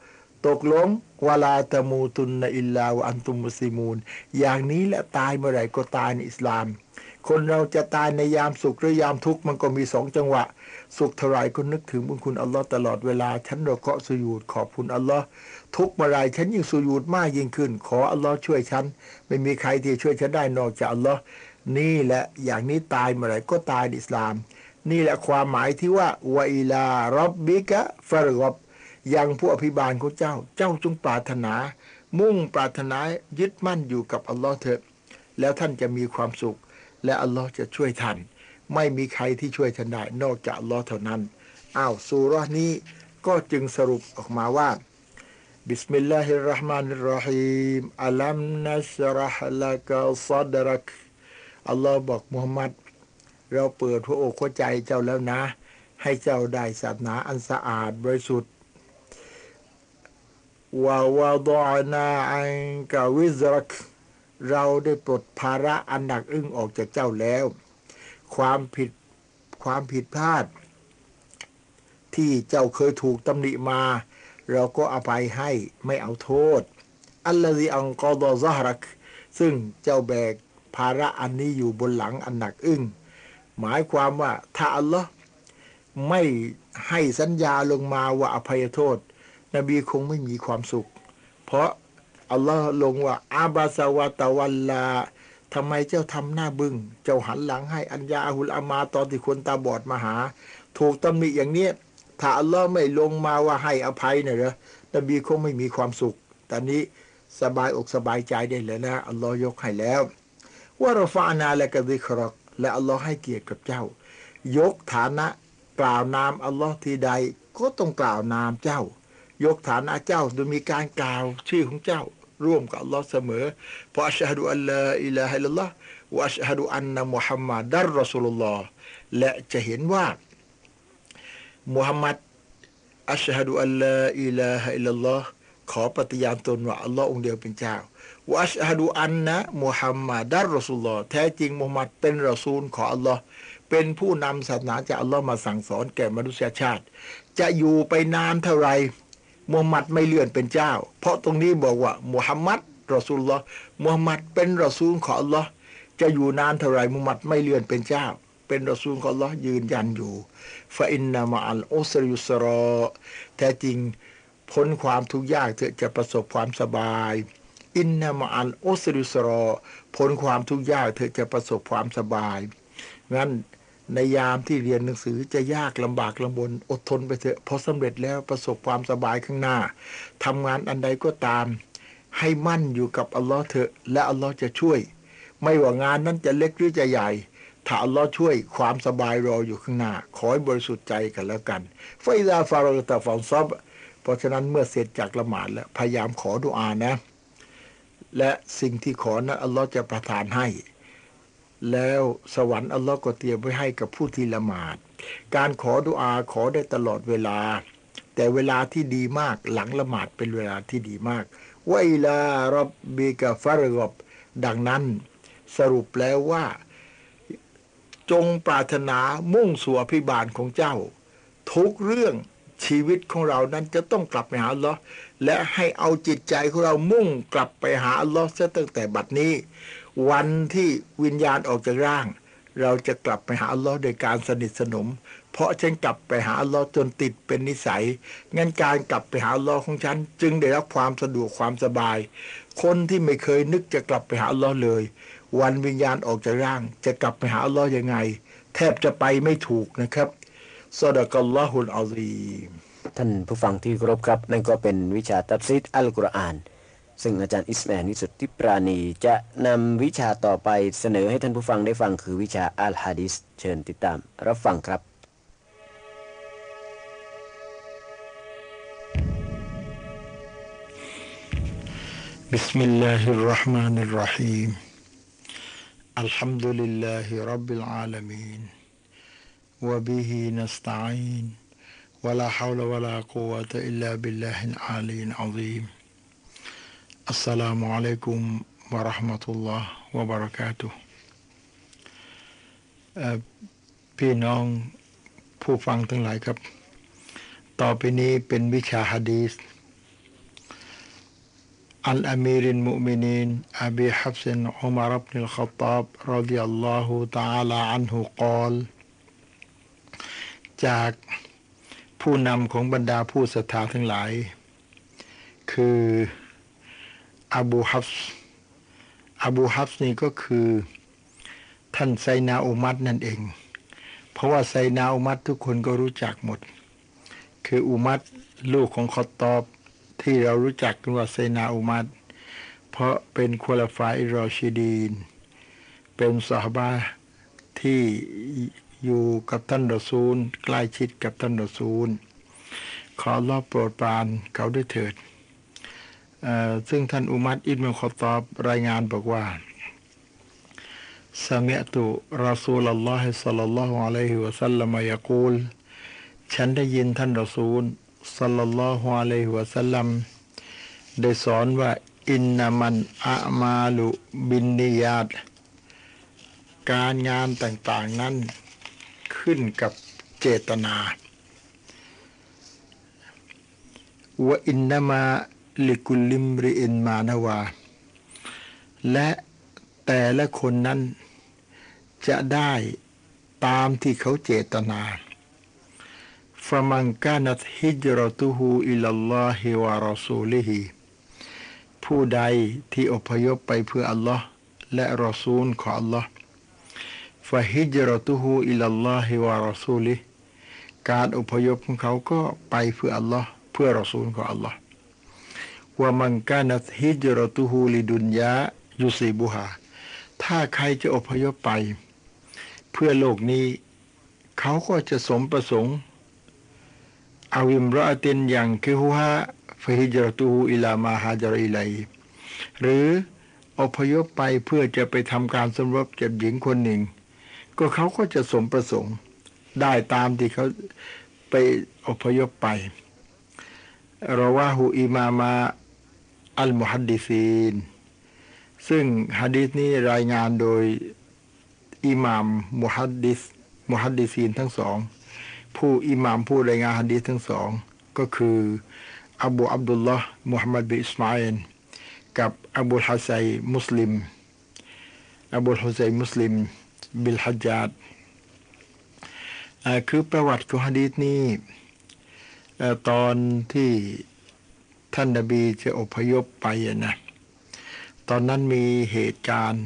ตกลงวาลาตะมูตุนอิลลาวอันตุมมุสลิมูนอย่างนี้และตายเมื่อไหร่ก็ตายในอิสลาม คนเราจะตายในยามสุขหรือยามทุกข์มันก็มีสองจังหวะ สุขเท่าไรก็นึกถึงบุญคุณอัลลอฮ์ตลอดเวลา ฉันเราเคาะสุญูดขอบคุณอัลลอฮ์ทุกเมื่อไรฉันยิ่งสุญูดมากยิ่งขึ้น ขออัลลอฮ์ช่วยฉัน ไม่มีใครที่ช่วยฉันได้นอกจากอัลลอฮ์นี่แหละอย่างนี้ตายเมื่อไหร่ก็ตายในอิสลาม นี่แหละความหมายที่ว่าوإلى ربك فارغب ยังผู้อภิบาลของเจ้า เจ้าจงปรารถนา มุ่งปรารถนายึดมั่นอยู่กับอัลลอฮ์เถอะแล้วท่านจะมีความสุข และอัลลอฮ์จะช่วยท่าน ไม่มีใครที่ช่วยท่านได้นอกจากอัลลอฮ์เท่านั้นอ้าวสุราะห์นี้ก็จึงสรุปออกมาว่าبسم الله الرحمن الرحيم ألم نشرح لك صدركอัลลอฮ์บอกมุฮัมมัด เราเปิดหัวอกหัวใจเจ้าแล้วนะ ให้เจ้าได้ศาสนาอันสะอาดบริสุทธิ์วาวาดอนาอันกาวิซรักเราได้ปลดภาระอันหนักอึ้งออกจากเจ้าแล้ว ความผิดความผิดพลาด ที่เจ้าเคยถูกตำหนิมา เราก็อภัยให้ไม่เอาโทษ อัลลอฮิอังกอดอซารักซึ่งเจ้าแบกภาระอันนี้อยู่บนหลังอันหนักอึ้ง หมายความว่าถ้าอัลลอฮ์ไม่ให้สัญญาลงมาว่าอภัยโทษ นบีคงไม่มีความสุข เพราะอัลลอฮ์ลงว่าอาบาสวาตะวันลาทำไมเจ้าทำหน้าบึง้งเจ้าหันหลังให้อัญญาอาหุลอามาตอนที่คนตาบอดมาหา ถูกตำหนิอย่างนี้ถ้าอัลลอฮ์ไม่ลงมาว่าให้อภัยเนี่ยเหรอนบีคงไม่มีความสุข ตอนนี้สบายอกสบายใจได้เลยนะอัลลอฮ์ยกให้แล้ว ورفعنا لك ذكرك และอัลลอฮ์ให้เกียรติกับเจ้า ยกฐานะกล่าวนามอัลลอฮ์ที่ใดก็ต้องกล่าวนามเจ้า ยกฐานะเจ้าโดยมีการกล่าวชื่อของเจ้า ร่วมกับอัลลอฮ์เสมอเพราะأشهد أن لا إله إلا الله وأشهد أن محمدا رسول الله และจะเห็นว่ามุฮัมมัด أشهد أن لا إله إلا الله ขอปฏิญาณตนว่าอัลลอฮ์องเดียวเป็นเจ้า وأشهد أن محمدا رسول الله แท้จริงมุฮัมมัดเป็นรอซูลของอัลลอฮ์เป็นผู้นำศาสนาจากอัลลอฮ์มาสั่งสอนแก่มนุษยชาติ จะอยู่ไปนานเท่าไรมุฮัมมัดไม่เลื่อนเป็นเจ้า เพราะตรงนี้บอกว่าمحمد رسول الله มุฮัมมัดเป็นรอซูลของอัลลอฮ์จะอยู่นานเท่าไรมุฮัมมัดไม่เลื่อนเป็นเจ้า เป็นรอซูลของอัลลอฮ์ยืนยันอยู่ฟาอินนามาอัลอุสรยุสรอแท้จริงพ้นความทุกข์ยากเถอะจะประสบความสบาย อินนามาอัลอุสรยุสรอพ้นความทุกข์ยากเถอจะประสบความสบาย งั้นในยามที่เรียนหนังสือจะยากลำบากลำบนอดทนไปเถอะพอสำเร็จแล้วประสบความสบายข้างหน้าทำงานอันใดก็ตาม ให้มั่นอยู่กับอัลลอฮ์เถอะและอัลลอฮ์จะช่วย ไม่ว่างานนั้นจะเล็กหรือจะใหญ่ถ้าอัลลอฮ์ช่วยความสบายรออยู่ข้างหน้า ขอให้บริสุทธิ์ใจกันแล้วกันไฟซาฟารตาฟอนซอบเพราะฉะนั้นเมื่อเสร็จจากละหมาดแล้วพยายามขอดุอานะ และสิ่งที่ขอนั้นอัลลอฮ์จะประทานให้ แล้วสวรรค์อัลลอฮ์ก็เตรียมไว้ให้กับผู้ที่ละหมาด การขอดุอาขอได้ตลอดเวลา แต่เวลาที่ดีมากหลังละหมาดเป็นเวลาที่ดีมากวอิลารับบิกาฟารกบดังนั้นสรุปแล้วว่า จงปรารถนามุ่งสู่อภิบาลของเจ้า ทุกเรื่องชีวิตของเรานั้นจะต้องกลับไปหาอัลลอฮ์ และให้เอาจิตใจของเรามุ่งกลับไปหาอัลลอฮ์ตั้งแต่บัดนี้ วันที่วิญญาณออกจากร่าง เราจะกลับไปหาอัลลอฮ์โดยการสนิทสนม เพราะฉันกลับไปหาอัลลอฮ์จนติดเป็นนิสัย งั้นการกลับไปหาอัลลอฮ์ของฉัน จึงได้รับความสะดวกความสบาย คนที่ไม่เคยนึกจะกลับไปหาอัลลอฮ์เลย วันวิญญาณออกจากร่าง จะกลับไปหาอัลลอฮ์ยังไง แทบจะไปไม่ถูกนะครับซาด ะกัลลอฮุลอาซีม ท่านผู้ฟังที่เคารพครับ นั่นก็เป็นวิชาตัฟซีดอัลกุรอาน ซึ่งอาจารย์อิสมาอิลนิสุทธิปราณี จะนำวิชาต่อไปเสนอให้ท่านผู้ฟังได้ฟังคือวิชาอัลฮะดิษเชิญติดตาม รับฟังครับ بسم الله الرحمن الرحيم الحمد لله رب العالمين وبه نستعين ولا حول ولا قوة إلا بالله العلي العظيم السلام عليكم ورحمة الله وبركاته เอ่อพี่น้องผู้ฟังทั้งหลายครับ ต่อไปนี้เป็นวิชาฮะดีษ عن أمير المؤمنين أبي حفص عمر بن الخطاب رضي الله تعالى عنه قال จาก ผู้นำของบรรดาผู้ศรัทธาทั้งหลาย คืออบูฮัฟส์อบูฮัฟส์นี่ก็คือท่านไซนาอุมัดนั่นเอง เพราะว่าไซนาอุมัดทุกคนก็รู้จักหมด คืออุมัดลูกของคอตอบที่เรารู้จักกันว่าไซนาอุมัดเพราะเป็นคุลฟาอิรอชิดีน เป็นสหบาที่ อยู่กับท่านรอซูล ใกล้ชิดกับท่านรอซูล ขอรอบโปรดปรานเขาด้วยเถิด ซึ่งท่านอุมัดอิบนุขอตอบรายงานบอกว่าสมิอตุรอซูลลลอฮ์สัลลัลลอฮุอะลัยฮิวะสัลลัมยะกูลฉันได้ยินท่านรอซูลสัลลัลลอฮุอะลัยฮิวะสัลลัมได้สอนว่าอินนามันอามาลุบินนิยาตการงานต่างๆนั้น ขึ้นกับเจตนาว่าอินนามะลิกุลิมริอินมานาวา และแต่ละคนนั้นจะได้ตามที่เขาเจตนาฟะมังกานัตฮิจรตุฮูอิลลอฮิวารอซูลิฮีผู้ใดที่อพยพไปเพื่ออัลลอฮ์และรอซูลของอัลลอฮ์ فهجرته إلى الله ورسوله การอพยพของเขาก็ไปเพื่ออัลลอฮ์เพื่อรอซูลของอัลลอฮ์ومن كانت هجرته لدنيا يصيبها ถ้าใครจะอพยพไป เพื่อโลกนี้ เขาก็จะสมประสงค์أو امرأة ينكحها فهجرته إلى ما هاجر إليهหรืออพยพไปเพื่อจะไปทำการสมรสกับหญิงคนหนึ่ง ก็เขาก็จะสมประสงค์ได้ตามที่เขาไปอพยพไปرواه إماما المحدثين ซึ่งฮะดีษนี้รายงานโดยอิหมามมุฮัดดิสมุฮัดดิซีนทั้งสอง ผู้อิหมามผู้รายงานฮะดีษทั้งสอง ก็คืออบูอับดุลลอฮ์มุฮัมมัดบิอิสมาอิลกับอบูฮัสัยมุสลิมอบูฮัสัยมุสลิม บิลฮัจญาดคือประวัติของฮะดีษนี้เอ่อตอนที่ท่านนบีจะอพยพไปนะตอนนั้นมีเหตุการณ์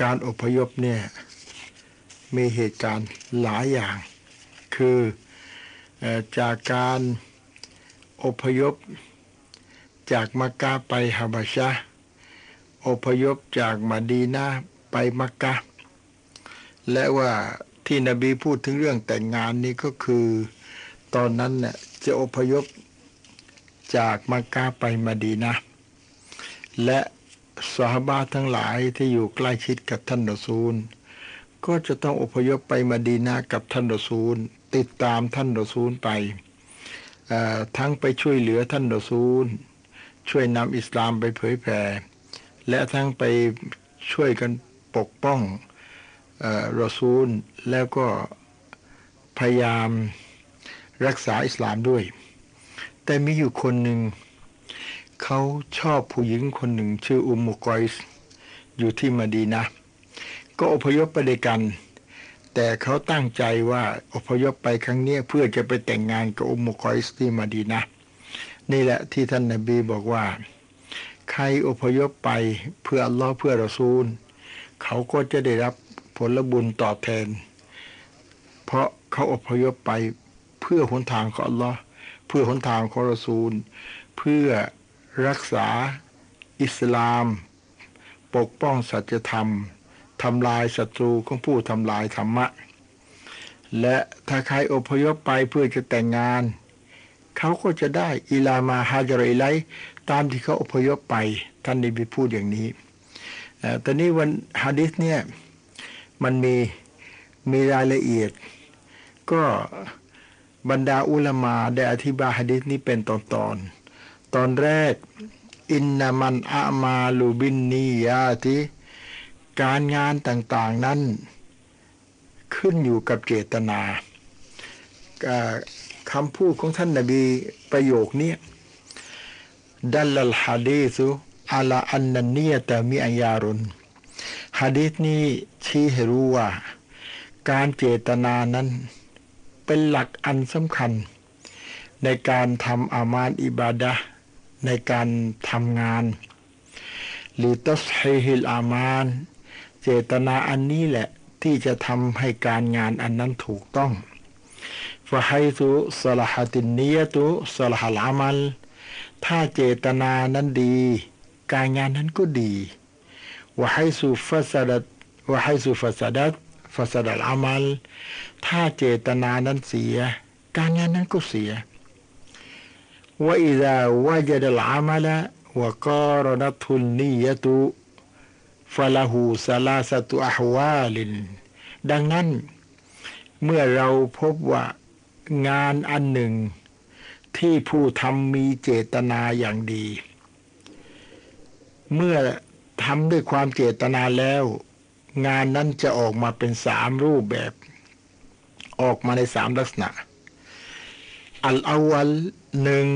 การอพยพเนี่ยมีเหตุการณ์หลายอย่าง คืออจากการอพยพ จากมักกะไปฮาบาชะอพยพจากมาดีนา ไปมักกะ และว่าที่นบีพูดถึงเรื่องแต่งงานนี้ก็คือ ตอนนั้นเนี่ยจะอพยพจากมักกะไปมาดีนาและสหบาทั้งหลายที่อยู่ใกล้ชิดกับท่านรอซูล ก็จะต้องอพยพไปมาดีนากับท่านรอซูล ติดตามท่านรอซูลไปทั้งไปช่วยเหลือท่านรอซูล ช่วยนำอิสลามไปเผยแผ่และทั้งไปช่วยกัน ปกป้องอรอซูล แล้วก็พยายามรักษาอิสลามด้วย แต่มีอยู่คนหนึ่ง เขาชอบผู้หญิงคนหนึ่งชื่ออุมมุกอยส์อยู่ที่มาดีนะ ก็อพยพไปด้วยกัน แต่เขาตั้งใจว่าอพยพไปครั้งนี้เพื่อจะไปแต่งงานกับอุมมุกอยส์ที่มาดีนะ นี่แหละที่ท่านนบีบอกว่า ใครอพยพไปเพื่ออัลลอฮ์เพื่อรอซูล เขาก็จะได้รับผลบุญตอบแทน เพราะเขาอพยพไปเพื่อหนทางของอัลลอฮ์เพื่อหนทางของรอซูล เพื่อรักษาอิสลาม ปกป้องสัจธรรมทำลายศัตรูของผู้ทำลายธรรมะ และถ้าใครอพยพไปเพื่อจะแต่งงาน เขาก็จะได้อิลามาฮาจรอิไลตามที่เขาอพยพไปท่านนบีพูดอย่างนี้ ตอนนี้วันฮะดิษเนี่ยมันมีมีรายละเอียด ก็บรรดาอุลามาได้อธิบายฮะดิษนี้เป็นตอนตอน ตอนแรกอินนามันอามาลูบินนียาติการงานต่างๆนั้นขึ้นอยู่กับเจตนาคำพูดของท่านนบีประโยคนี้ดัลลัลฮะดีซุ อาลาอันนันเนียตมีอัยารุนฮะดีษนี้ชี้ให้รู้ว่า การเจตนานั้นเป็นหลักอันสำคัญ ในการทำอามานอิบาดะในการทำงานลิตัสฮีฮิลอามาน เจตนาอันนี้แหละที่จะทำให้การงานอันนั้นถูกต้องฟะไฮตุสลาฮตินนียตุสลาฮลามัลถ้าเจตนานั้นดี การงานนั้นก็ดีว่าให้สุฟาสดัดวะให้สุฟาสดัดฟาสดัดอามัล ถ้าเจตนานั้นเสีย การงานนั้นก็เสียวะอิดาวะจัดลอามัลวะกรณทุนนียตุฟาลาหูซลาสตุอหวาลิน ดังนั้น เมื่อเราพบว่างานอันหนึ่งที่ผู้ทำมีเจตนาอย่างดี เมื่อทำด้วยความเจตนาแล้ว งานนั้นจะออกมาเป็นสามรูปแบบ ออกมาในสามลักษณะ อัลอาวัลหนึ่ง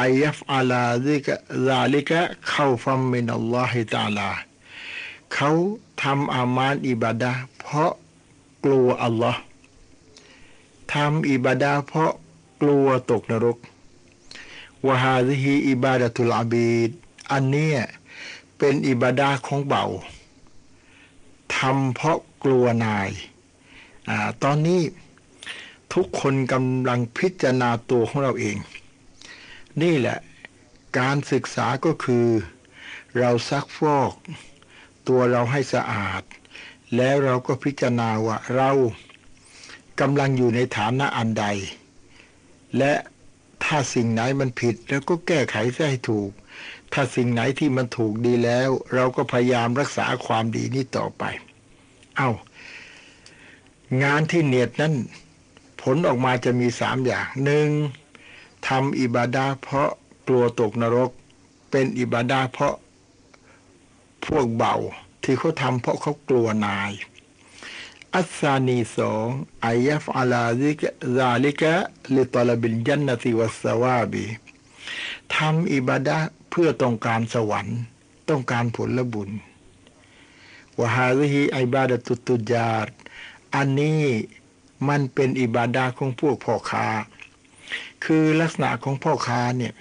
อายัฟอาลาซิกะซาลิกะเข้าฟัมมินัลลอฮิตาลา เขาทำอามานอิบาดะห์เพราะกลัวอัลลอฮ์ทำอิบาดะห์เพราะกลัวตกนรกวะฮาซิฮีอิบาดะตุลอาบีดอันเนี้ย เป็นอิบาดะห์ของเบาทำเพราะกลัวนายอาตอนนี้ทุกคนกำลังพิจารณาตัวของเราเอง นี่แหละ การศึกษาก็คือ เราซักฟอก ตัวเราให้สะอาด แล้วเราก็พิจารณาว่าเรากำลังอยู่ในฐานะอันใด และถ้าสิ่งไหนมันผิดแล้วก็แก้ไขซะให้ถูก ถ้าสิ่งไหนที่มันถูกดีแล้ว เราก็พยายามรักษาความดีนี้ต่อไป เอา้างานที่เนียดนั้นผลออกมาจะมีสามอย่างหนึ่งทำอิบาดาเพราะกลัวตกนรก เป็นอิบาดาเพราะพวกบ่าวที่เขาทำเพราะเขากลัวนาย الثاني สอง أن يفعل ذلك لطلب الجنة والثواب ทำอิบาดา เพื่อต้องการสวรรค์ ต้องการผลบุญوهذه عبادة التجار อันนี้มันเป็นอิบาดาของพวกพ่อค้า คือลักษณะของพ่อค้าเนี่ย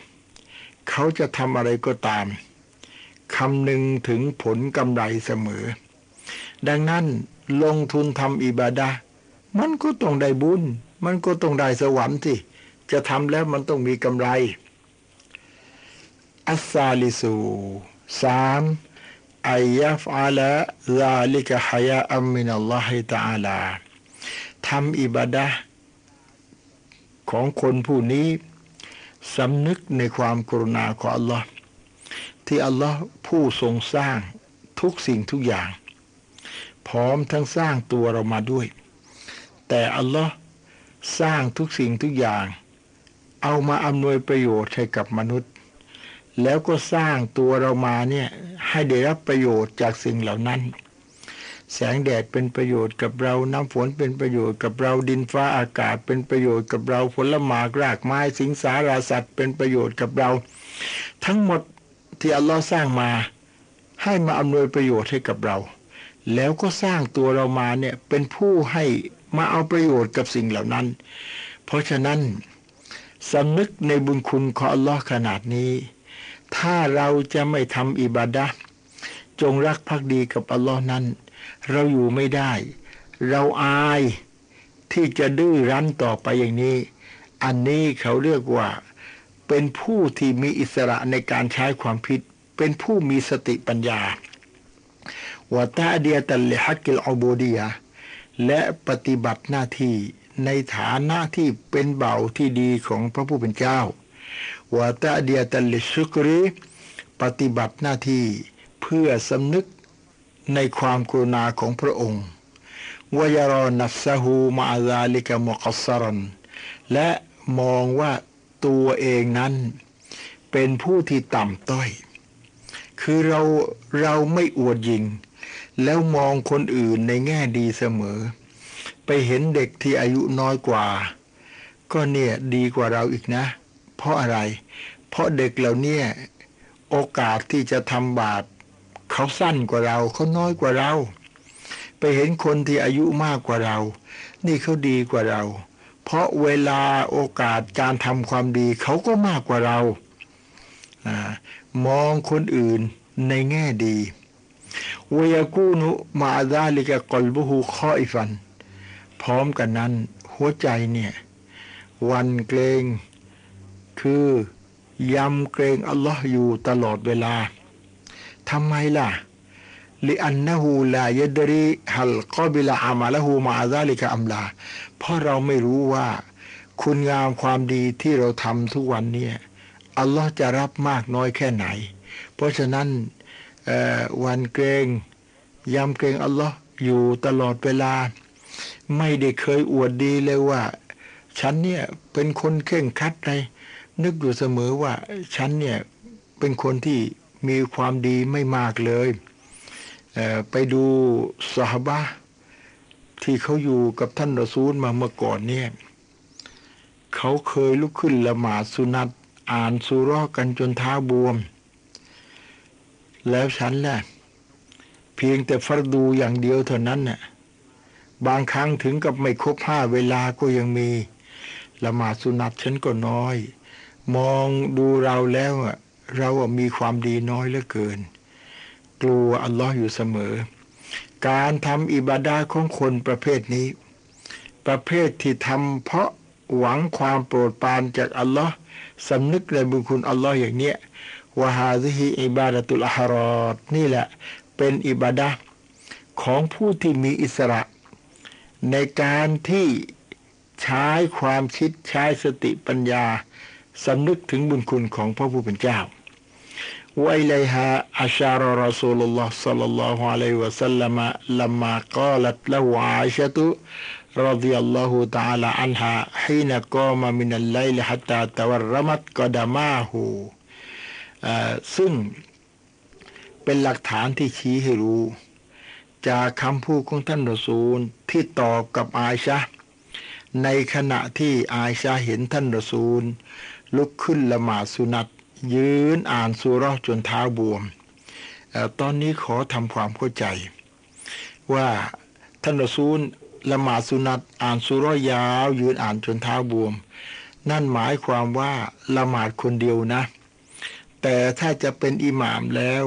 เขาจะทำอะไรก็ตามคำหนึ่งถึงผลกำไรเสมอ ดังนั้นลงทุนทำอิบาดามันก็ต้องได้บุญ มันก็ต้องได้สวรรค์สิจะทำแล้วมันต้องมีกำไร อัสซาลิสูสามอายัฟอาลาซาลิกะฮยาอัมมินัลลอฮิตะอาลาทำอิบาดะของคนผู้นี้สำนึกในความกรุณาของอัลลอฮ์ที่อัลลอฮ์ผู้ทรงสร้างทุกสิ่งทุกอย่าง พร้อมทั้งสร้างตัวเรามาด้วย แต่อัลลอฮ์สร้างทุกสิ่งทุกอย่าง เอามาอำนวยประโยชน์ให้กับมนุษย์ แล้วก็สร้างตัวเรามาเนี่ยให้ได้รับประโยชน์จากสิ่งเหล่านั้น แสงแดดเป็นประโยชน์กับเราน้ำฝนเป็นประโยชน์กับเราดินฟ้าอากาศเป็นประโยชน์กับเราผลหมากรากไม้สิงสาราสัตว์เป็นประโยชน์กับเรา ทั้งหมดที่อัลลอฮ์สร้างมา ให้มาอำนวยประโยชน์ให้กับเรา แล้วก็สร้างตัวเรามาเนี่ยเป็นผู้ให้มาเอาประโยชน์กับสิ่งเหล่านั้น เพราะฉะนั้นสำนึกในบุญคุณของอัลลอฮ์ขนาดนี้ ถ้าเราจะไม่ทำอิบาดะห์จงรักภักดีกับอัลลอฮ์นั้น เราอยู่ไม่ได้ เราอายที่จะดื้อรั้นต่อไปอย่างนี้ อันนี้เขาเรียกว่า เป็นผู้ที่มีอิสระในการใช้ความผิด เป็นผู้มีสติปัญญาวะตาเดียตัลลิฮักกิลอบูดียและปฏิบัติหน้าที่ในฐานะที่เป็นเบาที่ดีของพระผู้เป็นเจ้า วะตาเดียตัลลิชุกรีปฏิบัติหน้าที่เพื่อสำนึกในความกรุณาของพระองค์วยารอนัฟซาหูมาอาซาลิกะมกัสรันและมองว่าตัวเองนั้น เป็นผู้ที่ต่ำต้อย คือเราเราไม่อวดยิง แล้วมองคนอื่นในแง่ดีเสมอ ไปเห็นเด็กที่อายุน้อยกว่า ก็เนี่ยดีกว่าเราอีกนะเพราะอะไร เพราะเด็กเหล่านี้โอกาสที่จะทำบาปเขาสั้นกว่าเราเขาน้อยกว่าเรา ไปเห็นคนที่อายุมากกว่าเรา นี่เขาดีกว่าเรา เพราะเวลาโอกาสการทำความดีเขาก็มากกว่าเรามองคนอื่นในแง่ดีเวยกูนุมาดาลิกะกลบุฮูคออิฟัน พร้อมกันนั้นหัวใจเนี่ย วันเกรง คือยำเกรงอัลลอฮ์อยู่ตลอดเวลาทำไมล่ะลิอันนหูลายดรีฮัลกอบิลาอามาละหูมาซาลิกะอัมลา เพราะเราไม่รู้ว่า คุณงามความดีที่เราทำทุกวันเนี่ยอัลลอฮ์จะรับมากน้อยแค่ไหน เพราะฉะนั้นวันเกรงยำเกรงอัลลอฮ์อยู่ตลอดเวลา ไม่ได้เคยอวดดีเลยว่า ฉันเนี่ยเป็นคนเข่งคัดเลย นึกอยู่เสมอว่าฉันเนี่ยเป็นคนที่มีความดีไม่มากเลยเไปดูสหบะที่เขาอยู่กับท่านรอซูลมาเมื่อก่อนเนี่ยเขาเคยลุกขึ้นละหมาดสุนัตอ่านสุรอกันจนเท้าบวม แล้วฉันแหละเพียงแต่ฟัรดูอย่างเดียวเท่านั้นน่ะบางครั้งถึงกับไม่ครบห้าเวลาก็ยังมี ละหมาดสุนัตฉันก็น้อย มองดูเราแล้วอะเรามีความดีน้อยเหลือเกิน กลัวอัลลอฮ์อยู่เสมอ การทำอิบาดาของคนประเภทนี้ ประเภทที่ทำเพราะหวังความโปรดปรานจากอัลลอฮ์สำนึกในบุญคุณอัลลอฮ์อย่างเนี้ยวะฮาซิฮิอิบาดะตุลอาฮารอดนี่แหละ เป็นอิบาดาของผู้ที่มีอิสระ ในการที่ใช้ความคิดใช้สติปัญญา สำนึกถึงบุญคุณของพระผู้เป็นเจ้า وإليها أشار رسول الله صلى الله عليه وسلم لما قالت له عائشة رضي الله تعالى عنها حين قام من الليل حتى تورمت قدماه ซึ่งเป็นหลักฐานที่ชี้ให้รู้ จากคำพูดของท่านรอซูลที่ตอบกับอาชะในขณะที่อาชาเห็นท่านรอซูล ลุกขึ้นละหมาดสุนัตยืนอ่านสุรจนเท้าบวม ตอนนี้ขอทำความเข้าใจ ว่าท่านรอซูลละหมาดสุนัตอ่านสุรยาว ยืนอ่านจนเท้าบวม นั่นหมายความว่าละหมาดคนเดียวนะ แต่ถ้าจะเป็นอิหมามแล้ว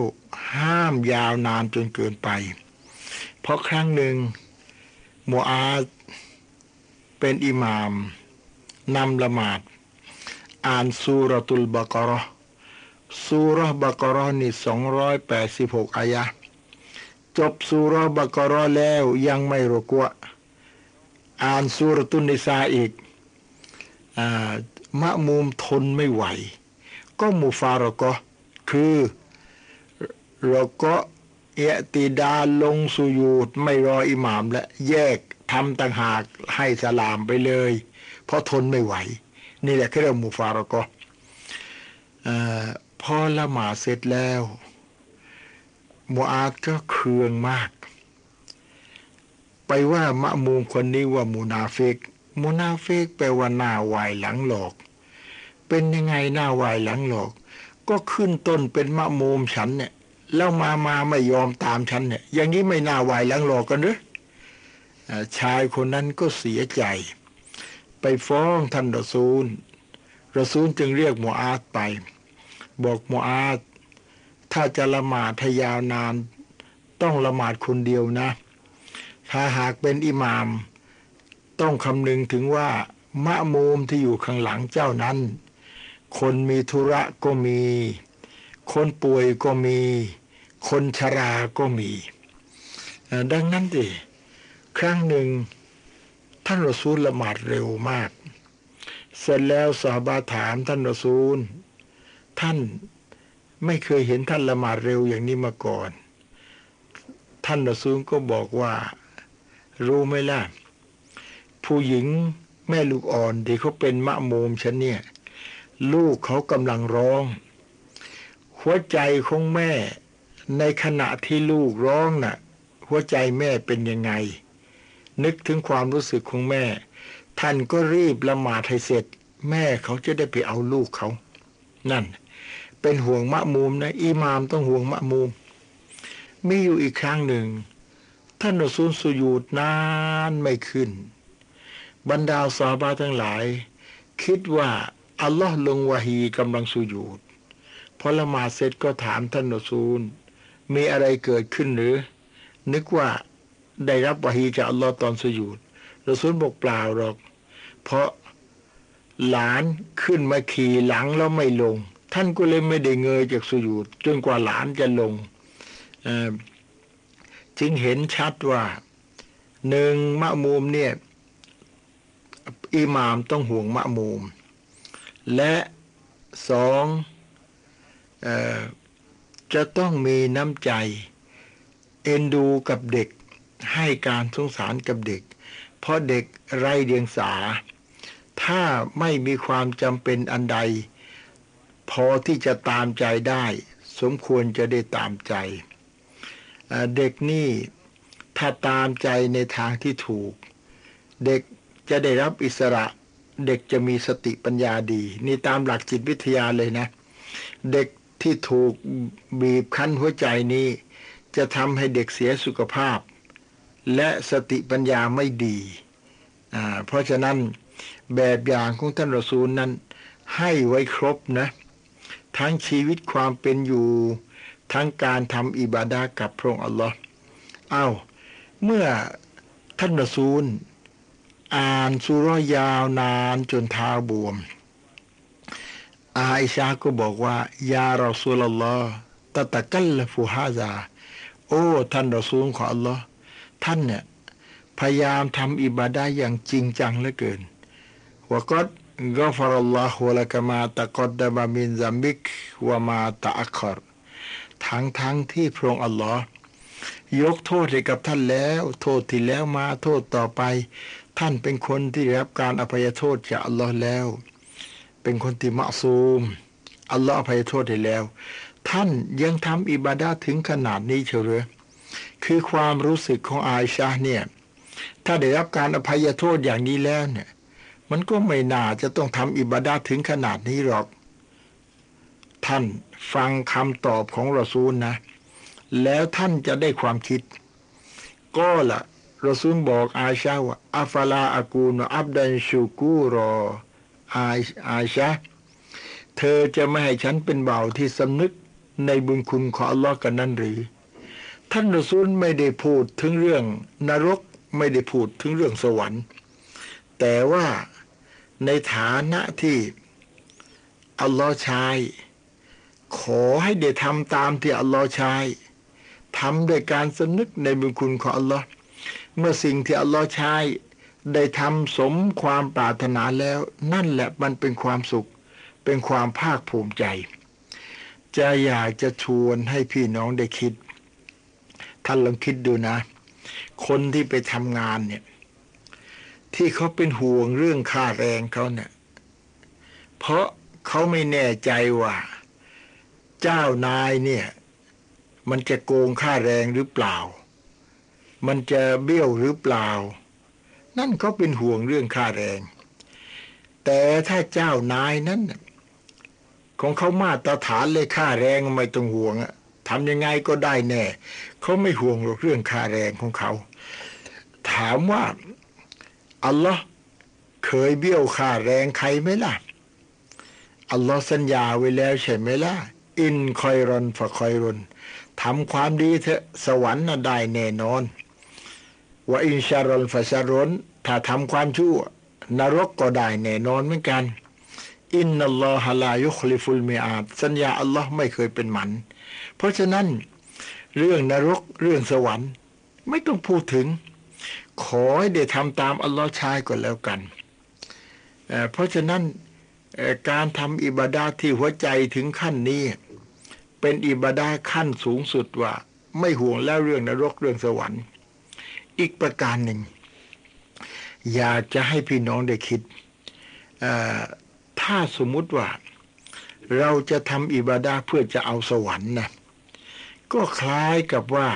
ห้ามยาวนานจนเกินไป เพราะครั้งหนึ่งโมอาเป็นอิหมามนำละหมาด อ่านสุรตุลบากรอสุรบากรอนี่สองร้อยแปดสิบหกอายะจบสุรบากรอแล้วยังไม่รกวอ่านสุรตุนิสาอีกมะมุมทนไม่ไหว ก็มุฟารก็คือเราก็เอติดาลงสุยูดไม่รออิหมามและแยกทำต่างหากให้สลามไปเลย เพราะทนไม่ไหว นี่แหละคือเรื่องมุฟารก็พอละหมาดเสร็จแล้วมูอาดก็เคืองมาก ไปว่ามะมูมคนนี้ว่ามูนาเฟกมูนาเฟกแปลว่าหน้าวายหลังหลอก เป็นยังไงหน้าวายหลังหลอก ก็ขึ้นต้นเป็นมะมูมฉันเนี่ยแล้วมามาไม่ยอมตามฉันเนี่ย อย่างนี้ไม่น่าวายหลังหลอกกันหรืออชายคนนั้นก็เสียใจ ไปฟ้องท่านรอซูลรอซูลจึงเรียกมูอาดไป บอกมูอาดถ้าจะละหมาดให้ยาวนาน ต้องละหมาดคนเดียวนะ ถ้าหากเป็นอิหมาม ต้องคำนึงถึงว่ามะมูมที่อยู่ข้างหลังเจ้านั้น คนมีธุระก็มี คนป่วยก็มี คนชราก็มี ดังนั้นดิครั้งหนึ่ง ท่านรอซูลละหมาดเร็วมาก เสร็จแล้วสาบาถามท่านรอซูล ท่านไม่เคยเห็นท่านละหมาดเร็วอย่างนี้มาก่อน ท่านรอซูลก็บอกว่า รู้ไหมล่ะ ผู้หญิงแม่ลูกอ่อนที่เขาเป็นมะโมมฉันเนี่ย ลูกเขากำลังร้อง หัวใจของแม่ในขณะที่ลูกร้องน่ะ หัวใจแม่เป็นยังไง นึกถึงความรู้สึกของแม่ ท่านก็รีบละหมาดให้เสร็จ แม่เขาจะได้ไปเอาลูกเขา นั่น เป็นห่วงมะมูมนะอิหมามต้องห่วงมะมูมมีอยู่อีกครั้งหนึ่ง ท่านอซูลสุยูดนานไม่ขึ้น บรรดาซาบาทั้งหลาย คิดว่าอัลลอฮ์ลงวะฮีกำลังสุยูดพอละหมาดเสร็จก็ถามท่านอซูล มีอะไรเกิดขึ้นหรือ นึกว่า ได้รับวะฮีจากอัลลอฮ์ตอนสุยูดเรอซูลบอกเปล่าหรอก เพราะหลานขึ้นมาขี่หลังแล้วไม่ลง ท่านก็เลยไม่ได้เงยจากสุยูดจนกว่าหลานจะลงจึงเห็นชัดว่าหนึ่งมะมูมเนี่ยอิหมามต้องห่วงมะมูมและสองอจะต้องมีน้ำใจ เอ็นดูกับเด็ก ให้การสงสารกับเด็ก เพราะเด็กไร้เดียงสา ถ้าไม่มีความจำเป็นอันใด พอที่จะตามใจได้ สมควรจะได้ตามใจ เด็กนี่ถ้าตามใจในทางที่ถูก เด็กจะได้รับอิสระเด็กจะมีสติปัญญาดี นี่ตามหลักจิตวิทยาเลยนะ เด็กที่ถูกบีบคั้นหัวใจนี้ จะทำให้เด็กเสียสุขภาพ และสติปัญญาไม่ดี เพราะฉะนั้นแบบอย่างของท่านรอซูลนั้น ให้ไว้ครบนะ ทั้งชีวิตความเป็นอยู่ ทั้งการทำอิบาดากับพระองค์อัลลอฮ์เอา้า เมื่อท่านรอซูล อ่านสุรยาวนานจนเท้าบวม อาอิชาก็บอกว่า ยารอซูลอัลลอฮ์ตะตะกัลลฟูฮาซาโอ้ ท่านรอซูลของอัลลอฮ์ ท่านเนี่ยพยายามทำอิบาดาอย่างจริงจังเหลือเกินวกดกฟรอัลลอฮฺละกมาตะกอดดะมามินซัมบิกวมาตะอัครทั้งทั้งที่พระองค์อัลลอฮ์ยกโทษให้กับท่านแล้ว โทษที่แล้วมาโทษต่อไป ท่านเป็นคนที่รับการอภัยโทษจากอัลลอฮ์แล้ว เป็นคนที่มะซูม อัลลอฮ์อภัยโทษให้แล้ว ท่านยังทำอิบาดาถึงขนาดนี้เฉยวหรือ คือความรู้สึกของอาอิชาเนี่ย ถ้าได้รับการอภัยโทษอย่างนี้แล้วเนี่ย มันก็ไม่น่าจะต้องทำอิบาดาถึงขนาดนี้หรอก ท่านฟังคำตอบของรอซูลนะ แล้วท่านจะได้ความคิด ก็ละรอซูลบอกอาชาว่าอัฟลาอากูนอับดันชูกูรออาอาชาเธอจะไม่ให้ฉันเป็นเบาที่สำนึกในบุญคุณของอัลลอฮ์กันนั่นหรือ ท่านรอซูลไม่ได้พูดถึงเรื่องนรกไม่ได้พูดถึงเรื่องสวรรค์ แต่ว่าในฐานะที่อัลลอฮ์ใช้ขอให้ได้ทำตามที่อัลลอฮ์ใช้ทำด้วยการสำนึกในบุญคุณของอัลลอฮ์เมื่อสิ่งที่อัลลอฮ์ใช้ได้ทำสมความปรารถนาแล้ว นั่นแหละมันเป็นความสุข เป็นความภาคภูมิใจ จะอยากจะชวนให้พี่น้องได้คิด ท่านลองคิดดูนะ คนที่ไปทำงานเนี่ย ที่เขาเป็นห่วงเรื่องค่าแรงเขาเนี่ย เพราะเขาไม่แน่ใจว่า เจ้านายเนี่ย มันจะโกงค่าแรงหรือเปล่า มันจะเบี้ยวหรือเปล่า นั่นก็เป็นห่วงเรื่องค่าแรง แต่ถ้าเจ้านายนั้นของเขามาตรฐานเลยค่าแรงไม่ต้องห่วงอะทำยังไงก็ได้แน่ เขาไม่ห่วงหรอกเรื่องค่าแรงของเขา ถามว่า อัลลอฮ์เคยเบี้ยวค่าแรงใครไหมล่ะ อัลลอฮ์สัญญาไว้แล้วใช่ไหมล่ะ อินคอยรอนฝะคอยรอนทำความดีเถอะสวรรค์น่ะได้แน่นอน ว่าอินชารอนฟะชารอนถ้าทำความชั่วนรกก็ได้แน่นอนเหมือนกัน อินนัลลอฮะลายุคลิฟุลมิอาดสัญญาอัลลอฮ์ไม่เคยเป็นหมัน เพราะฉะนั้น เรื่องนรกเรื่องสวรรค์ ไม่ต้องพูดถึง ขอให้ได้ทำตามอัลลอฮ์ชายก็แล้วกันเเพราะฉะนั้นการทำอิบาดาที่หัวใจถึงขั้นนี้ เป็นอิบาดาขั้นสูงสุดว่า ไม่ห่วงแล้วเรื่องนรกเรื่องสวรรค์ อีกประการหนึ่ง อยากจะให้พี่น้องได้คิด ถ้าสมมุติว่า เราจะทำอิบาดาเพื่อจะเอาสวรรค์นะ ก็คล้ายกับว่า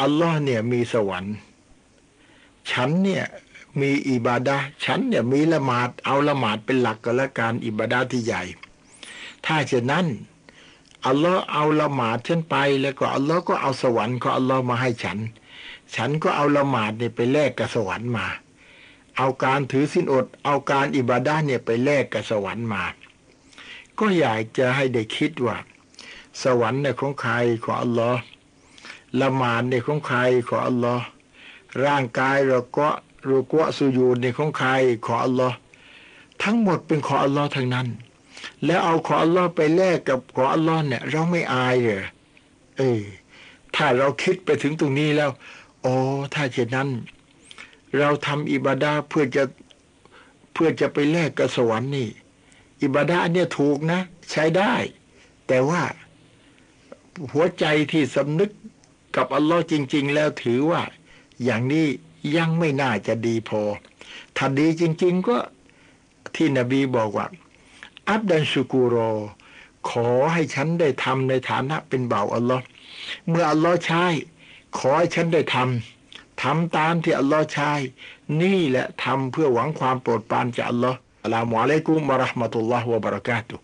อัลลอฮ์เนี่ยมีสวรรค์ ฉันเนี่ยมีอิบาดาฉันเนี่ยมีละหมาดเอาละหมาดเป็นหลักก็แล้วการอิบาดาที่ใหญ่ ถ้าเช่นนั้นอัลลอฮ์เอาละหมาดฉันไปแล้วก็อัลลอฮ์ก็เอาสวรรค์ของอัลลอฮ์มาให้ฉัน ฉันก็เอาละหมาดเนี่ยไปแลกกับสวรรค์มา เอาการถือสินอด เอาการอิบาดาเนี่ยไปแลกกับสวรรค์มา ก็อยากจะให้ได้คิดว่า สวรรค์เนี่ยของใครของอัลลอฮ์ละหมาดเนี่ยของใครของอัลลอฮ์ร่างกายเราก็รูกวะสุญูดเนี่ยของใครของอัลลอฮ์ทั้งหมดเป็นของอัลลอฮ์ทั้งนั้น แล้วเอาของอัลลอฮ์ไปแลกกับของอัลลอฮ์เนี่ย เราไม่อายเหรอเออถ้าเราคิดไปถึงตรงนี้แล้วโอ้ถ้าเช่นนั้น เราทำอิบาดาเพื่อจะเพื่อจะไปแลกกับสวรรค์นี่ อิบาดาเนี่ยถูกนะ ใช้ได้ แต่ว่า หัวใจที่สำนึกกับอัลลอฮ์จริง ๆ แล้วถือว่า อย่างนี้ยังไม่น่าจะดีพอ ถ้าดีจริง ๆ ก็ที่นบีบอกว่า อับดันชูกูโร ขอให้ฉันได้ทำในฐานะเป็นบ่าวอัลลอฮ์เมื่ออัลลอฮ์ใช้ขอให้ฉันได้ทำทำตามที่อัลลอฮ์ใช้นี่แหละทำเพื่อหวังความโปรดปรานจากอัลลอฮ์อะลามุอะลัยกุมวะราะห์มะตุลลอฮ์วะบะเราะกาตุฮ์